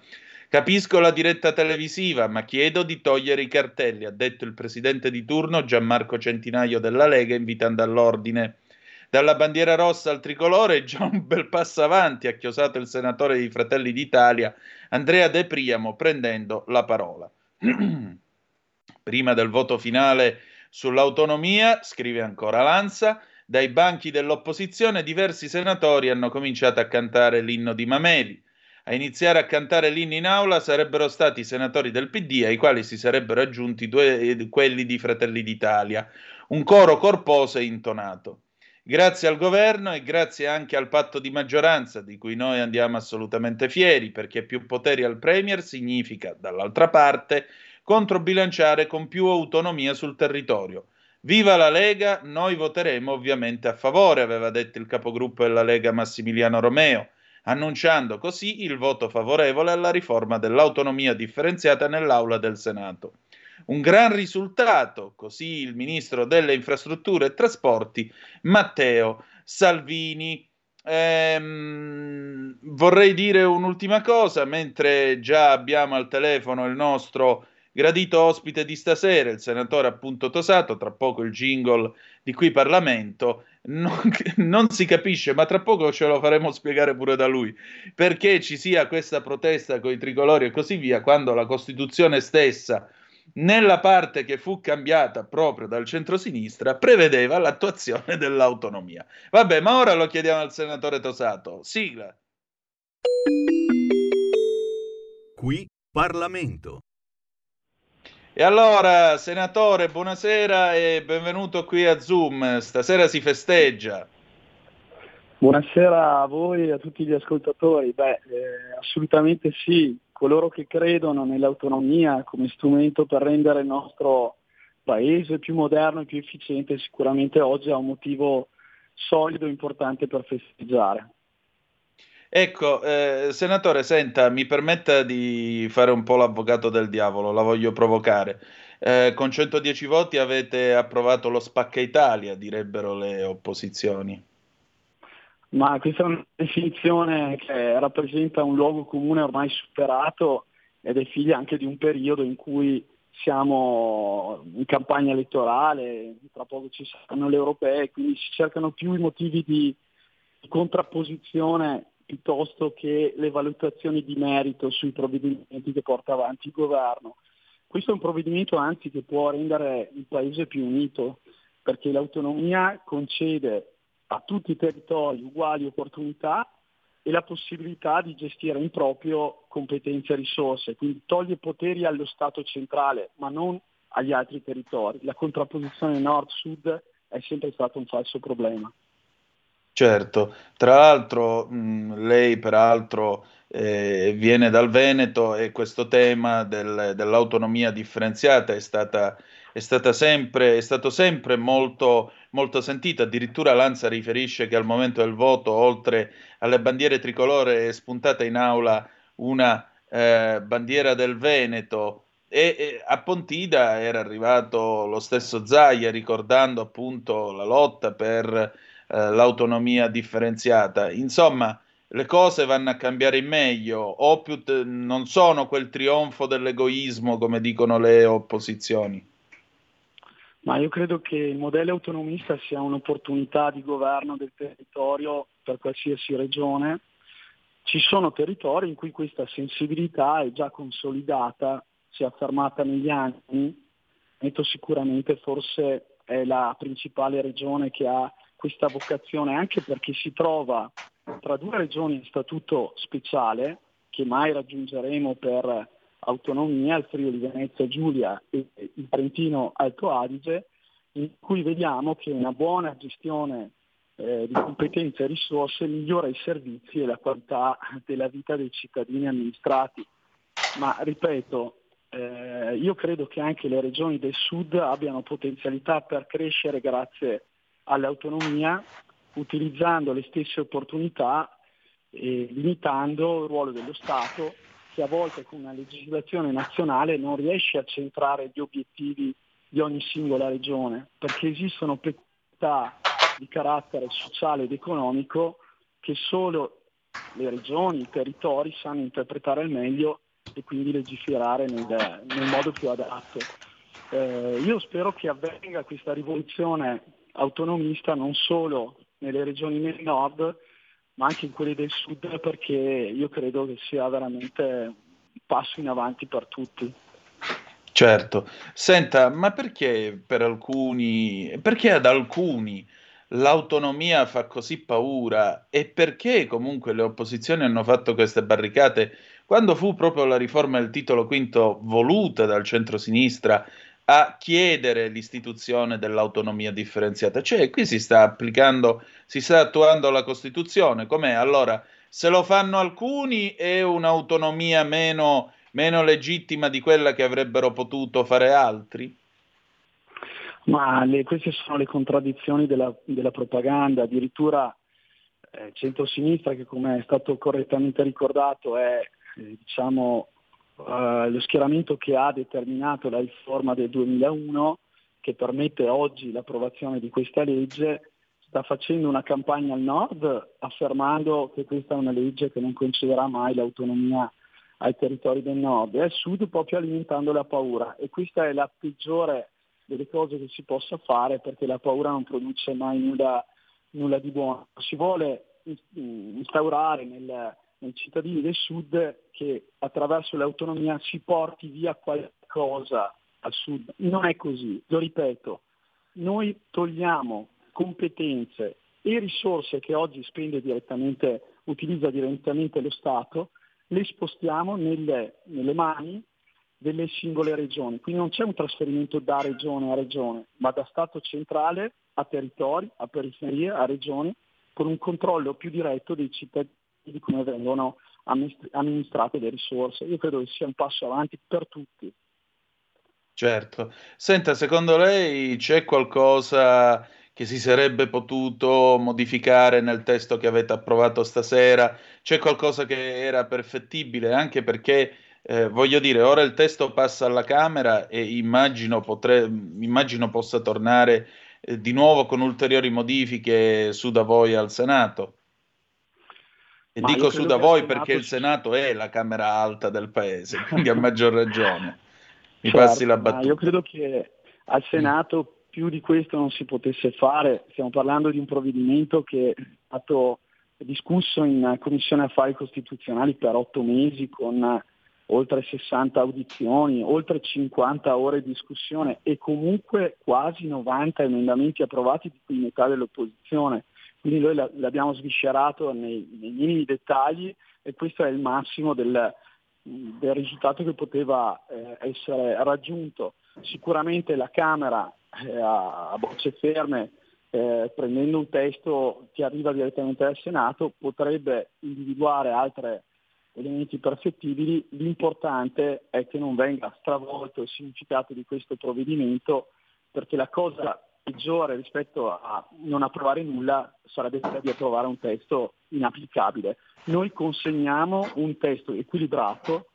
Capisco la diretta televisiva, ma chiedo di togliere i cartelli, ha detto il presidente di turno Gianmarco Centinaio della Lega, invitando all'ordine. Dalla bandiera rossa al tricolore, già un bel passo avanti ha chiosato il senatore di Fratelli d'Italia, Andrea De Priamo, prendendo la parola. Prima del voto finale sull'autonomia, scrive ancora Lanza, dai banchi dell'opposizione diversi senatori hanno cominciato a cantare l'inno di Mameli. A iniziare a cantare l'inno in aula sarebbero stati i senatori del PD, ai quali si sarebbero aggiunti due, quelli di Fratelli d'Italia. Un coro corposo e intonato. Grazie al governo e grazie anche al patto di maggioranza di cui noi andiamo assolutamente fieri, perché più poteri al Premier significa, dall'altra parte, controbilanciare con più autonomia sul territorio. Viva la Lega, noi voteremo ovviamente a favore, aveva detto il capogruppo della Lega Massimiliano Romeo. annunciando così il voto favorevole alla riforma dell'autonomia differenziata nell'aula del Senato. Un gran risultato, così il ministro delle infrastrutture e trasporti Matteo Salvini. Ehm, vorrei dire un'ultima cosa, mentre già abbiamo al telefono il nostro gradito ospite di stasera, il senatore appunto Tosato, tra poco il jingle di qui Parlamento, non, non, si capisce, ma tra poco ce lo faremo spiegare pure da lui, perché ci sia questa protesta con i tricolori e così via, quando la Costituzione stessa nella parte che fu cambiata proprio dal centrosinistra, prevedeva l'attuazione dell'autonomia. Vabbè, ma ora lo chiediamo al senatore Tosato. Sigla. Qui Parlamento. E allora, senatore, buonasera e benvenuto qui a Zoom. Stasera si festeggia. Buonasera a voi e a tutti gli ascoltatori. Beh, eh, assolutamente sì, coloro che credono nell'autonomia come strumento per rendere il nostro paese più moderno e più efficiente sicuramente oggi ha un motivo solido e importante per festeggiare. Ecco, eh, senatore, senta, mi permetta di fare un po' l'avvocato del diavolo, la voglio provocare. Eh, con 110 voti avete approvato lo spacca Italia, direbbero le opposizioni. Ma questa è una definizione che rappresenta un luogo comune ormai superato ed è figlia anche di un periodo in cui siamo in campagna elettorale, tra poco ci saranno le europee, quindi si cercano più i motivi di, contrapposizione piuttosto che le valutazioni di merito sui provvedimenti che porta avanti il governo. Questo è un provvedimento anzi che può rendere il Paese più unito, perché l'autonomia concede a tutti i territori uguali opportunità e la possibilità di gestire in proprio competenze e risorse, quindi toglie poteri allo Stato centrale, ma non agli altri territori. La contrapposizione nord-sud è sempre stato un falso problema. Certo, tra l'altro mh, lei peraltro eh, viene dal Veneto e questo tema del, dell'autonomia differenziata è stata è, sempre, è stato sempre molto, molto sentito, addirittura Lanza riferisce che al momento del voto, oltre alle bandiere tricolore, è spuntata in aula una eh, bandiera del Veneto e, e, a Pontida era arrivato lo stesso Zaia ricordando appunto la lotta per eh, l'autonomia differenziata. Insomma, le cose vanno a cambiare in meglio o più t- non sono quel trionfo dell'egoismo come dicono le opposizioni. Ma io credo che il modello autonomista sia un'opportunità di governo del territorio per qualsiasi regione. Ci sono territori in cui questa sensibilità è già consolidata, si è affermata negli anni. Metto sicuramente forse è la principale regione che ha questa vocazione, anche perché si trova tra due regioni in statuto speciale, che mai raggiungeremo per autonomia, il Friuli Venezia Giulia e il Trentino Alto Adige, in cui vediamo che una buona gestione eh, di competenze e risorse migliora i servizi e la qualità della vita dei cittadini amministrati. Ma ripeto, eh, io credo che anche le regioni del sud abbiano potenzialità per crescere grazie all'autonomia, utilizzando le stesse opportunità e limitando il ruolo dello Stato che a volte con una legislazione nazionale non riesce a centrare gli obiettivi di ogni singola regione, perché esistono peculiarità di carattere sociale ed economico che solo le regioni, i territori sanno interpretare al meglio e quindi legiferare nel, nel modo più adatto. Eh, io spero che avvenga questa rivoluzione autonomista non solo nelle regioni del nord, ma anche in quelli del sud perché io credo che sia veramente un passo in avanti per tutti. Certo, senta, ma perché per alcuni, perché ad alcuni l'autonomia fa così paura? E perché comunque le opposizioni hanno fatto queste barricate? Quando fu proprio la riforma del titolo quinto voluta dal centro-sinistra a chiedere l'istituzione dell'autonomia differenziata. Cioè, qui si sta applicando, si sta attuando la Costituzione. Com'è? Allora, se lo fanno alcuni è un'autonomia meno, meno legittima di quella che avrebbero potuto fare altri? Ma le, queste sono le contraddizioni della, della propaganda, addirittura eh, centro-sinistra che come è stato correttamente ricordato è eh, diciamo, eh, lo schieramento che ha determinato la riforma del 2001 che permette oggi l'approvazione di questa legge, sta facendo una campagna al nord affermando che questa è una legge che non concederà mai l'autonomia ai territori del nord e al sud proprio alimentando la paura e questa è la peggiore delle cose che si possa fare perché la paura non produce mai nulla, nulla di buono. Si vuole instaurare nel, nei cittadini del sud che attraverso l'autonomia si porti via qualcosa al sud. Non è così, lo ripeto, noi togliamo competenze e risorse che oggi spende direttamente, utilizza direttamente lo Stato, le spostiamo nelle, nelle mani delle singole regioni. Quindi non c'è un trasferimento da regione a regione, ma da Stato centrale a territori, a periferie, a regioni, con un controllo più diretto dei cittadini di come vengono amministrate le risorse. Io credo che sia un passo avanti per tutti. Certo. Senta, secondo lei c'è qualcosa che si sarebbe potuto modificare nel testo che avete approvato stasera? C'è qualcosa che era perfettibile? Anche perché, eh, voglio dire, ora il testo passa alla Camera e immagino, potre, immagino possa tornare eh, di nuovo con ulteriori modifiche su da voi al Senato. E Ma dico su da voi Senato... perché il Senato è la Camera alta del Paese, quindi a maggior ragione. Mi certo, passi la battuta. Io credo che al Senato più di questo non si potesse fare. Stiamo parlando di un provvedimento che è stato discusso in Commissione Affari Costituzionali per otto mesi con oltre 60 audizioni, oltre 50 ore di discussione e comunque quasi 90 emendamenti approvati di cui metà dell'opposizione. Quindi noi l'abbiamo sviscerato nei, nei minimi dettagli e questo è il massimo del, del risultato che poteva eh, essere raggiunto. Sicuramente la Camera eh, a, a, bocce ferme, eh, prendendo un testo che arriva direttamente dal Senato, potrebbe individuare altri elementi perfettibili. L'importante è che non venga stravolto il significato di questo provvedimento, perché la cosa peggiore rispetto a non approvare nulla sarebbe quella di approvare un testo inapplicabile. Noi consegniamo un testo equilibrato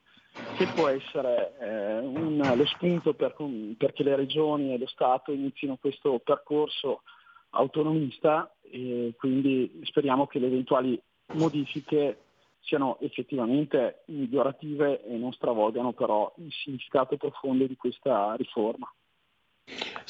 che può essere eh, un, lo spunto per, perché le regioni e lo Stato inizino questo percorso autonomista e quindi speriamo che le eventuali modifiche siano effettivamente migliorative e non stravolgano però il significato profondo di questa riforma.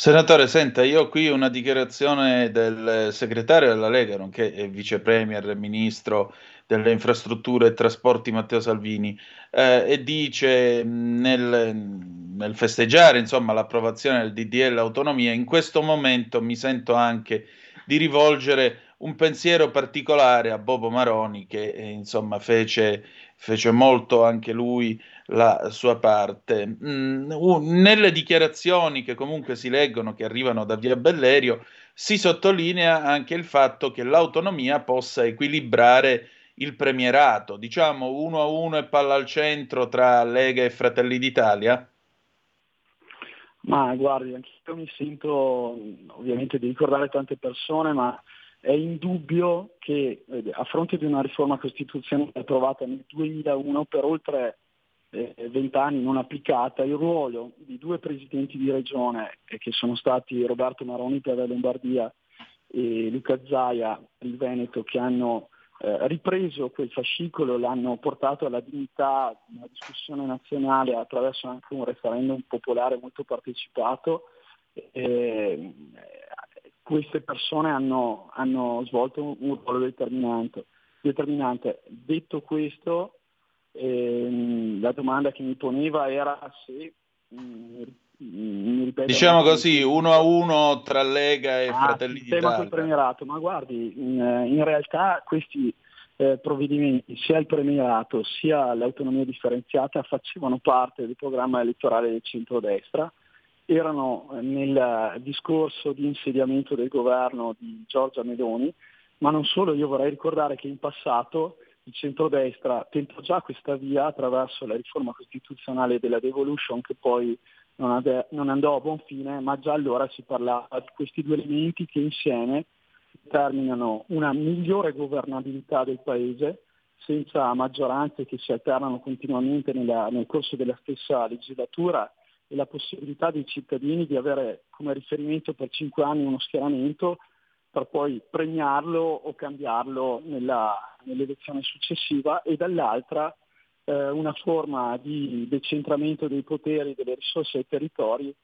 Senatore, senta, io ho qui una dichiarazione del segretario della Lega, nonché vice premier ministro delle infrastrutture e trasporti Matteo Salvini, eh, e dice nel, nel festeggiare insomma, l'approvazione del DDL autonomia, in questo momento mi sento anche di rivolgere un pensiero particolare a Bobo Maroni che eh, insomma fece, fece molto anche lui la sua parte. Mm, nelle dichiarazioni che comunque si leggono, che arrivano da Via Bellerio, si sottolinea anche il fatto che l'autonomia possa equilibrare il premierato, diciamo uno a uno e palla al centro tra Lega e Fratelli d'Italia? Ma guardi, anche io mi sento ovviamente di ricordare tante persone, ma è indubbio che eh, a fronte di una riforma costituzionale approvata nel 2001 per oltre eh, vent'anni non applicata, il ruolo di due presidenti di regione, eh, che sono stati Roberto Maroni per la Lombardia e Luca Zaia per il Veneto, che hanno eh, ripreso quel fascicolo, l'hanno portato alla dignità di una discussione nazionale attraverso anche un referendum popolare molto partecipato. Queste persone hanno, hanno, svolto un ruolo determinante. determinante. Detto questo, eh, la domanda che mi poneva era se mh, mm, ripeto, diciamo così, uno a uno tra Lega e ah, Fratelli d'Italia. Sul premierato, ma guardi, in, in realtà questi eh, provvedimenti, sia il premierato sia l'autonomia differenziata, facevano parte del programma elettorale del centrodestra, erano nel discorso di insediamento del governo di Giorgia Meloni, ma non solo, io vorrei ricordare che in passato il centrodestra tentò già questa via attraverso la riforma costituzionale della devolution che poi non, ade- non andò a buon fine, ma già allora si parlava di questi due elementi che insieme determinano una migliore governabilità del Paese senza maggioranze che si alternano continuamente nella, nel corso della stessa legislatura e la possibilità dei cittadini di avere come riferimento per cinque anni uno schieramento per poi premiarlo o cambiarlo nella, nell'elezione successiva e dall'altra eh, una forma di decentramento dei poteri, delle risorse ai territori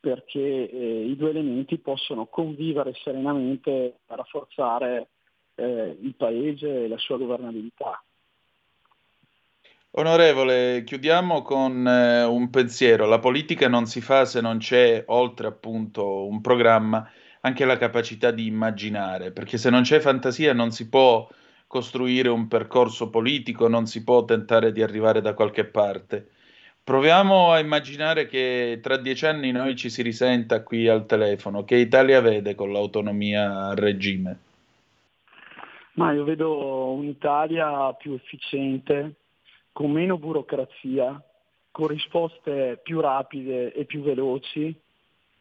perché eh, i due elementi possono convivere serenamente a rafforzare eh, il Paese e la sua governabilità. Onorevole, chiudiamo con eh, un pensiero. La politica non si fa se non c'è, oltre appunto un programma, anche la capacità di immaginare, perché se non c'è fantasia non si può costruire un percorso politico, non si può tentare di arrivare da qualche parte. Proviamo a immaginare che tra dieci anni noi ci si risenta qui al telefono. Che Italia vede con l'autonomia a regime? Ma io vedo un'Italia più efficiente, con meno burocrazia, con risposte più rapide e più veloci,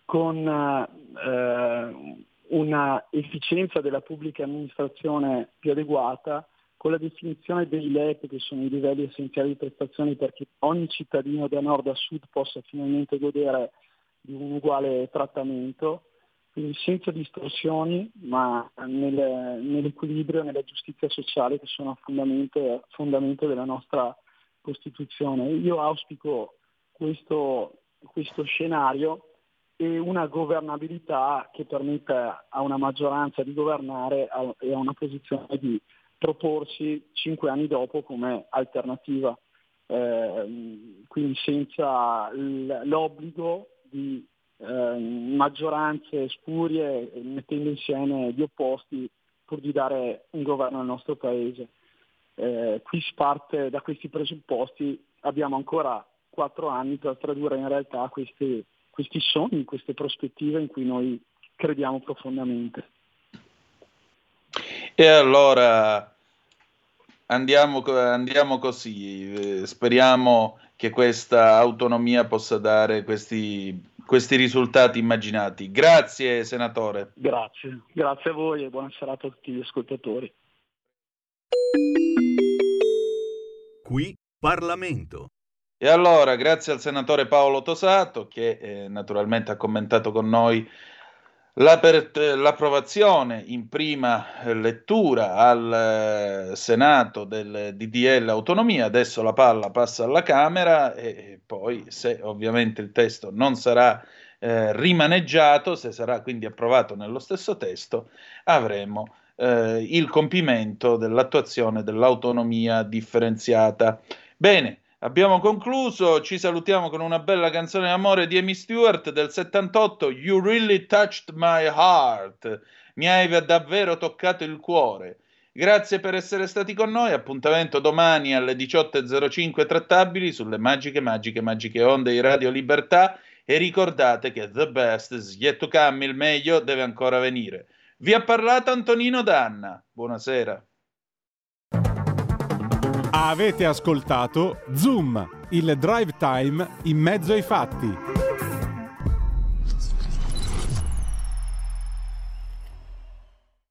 con eh, una efficienza della pubblica amministrazione più adeguata, con la definizione dei LEP, che sono i livelli essenziali di prestazioni, perché ogni cittadino da nord a sud possa finalmente godere di un uguale trattamento, quindi senza distorsioni, ma nel, nell'equilibrio e nella giustizia sociale che sono a fondamento, fondamento della nostra Costituzione. Io auspico questo, questo scenario e una governabilità che permetta a una maggioranza di governare e a una posizione di proporsi cinque anni dopo come alternativa, eh, quindi senza l'obbligo di eh, maggioranze spurie mettendo insieme gli opposti pur di dare un governo al nostro Paese. Eh, qui si parte da questi presupposti, abbiamo ancora quattro anni per tradurre in realtà questi, questi sogni, queste prospettive in cui noi crediamo profondamente. E allora andiamo, andiamo così, eh, speriamo che questa autonomia possa dare questi, questi risultati immaginati. Grazie senatore. Grazie, grazie a voi e buona serata a tutti gli ascoltatori. Qui Parlamento. E allora, grazie al senatore Paolo Tosato che eh, naturalmente ha commentato con noi l'approvazione in prima lettura al eh, Senato del DDL Autonomia, adesso la palla passa alla Camera e poi se ovviamente il testo non sarà eh, rimaneggiato, se sarà quindi approvato nello stesso testo, avremo eh, il compimento dell'attuazione dell'autonomia differenziata. Bene, Abbiamo concluso, ci salutiamo con una bella canzone d'amore di Amy Stewart del 78, You Really Touched My Heart. Mi hai davvero toccato il cuore. Grazie per essere stati con noi, appuntamento domani alle 18.05 trattabili sulle magiche, magiche, magiche onde di Radio Libertà e ricordate che the best is yet to come, il meglio deve ancora venire. Vi ha parlato Antonino Danna, buonasera. Avete ascoltato Zoom, il drive time in mezzo ai fatti.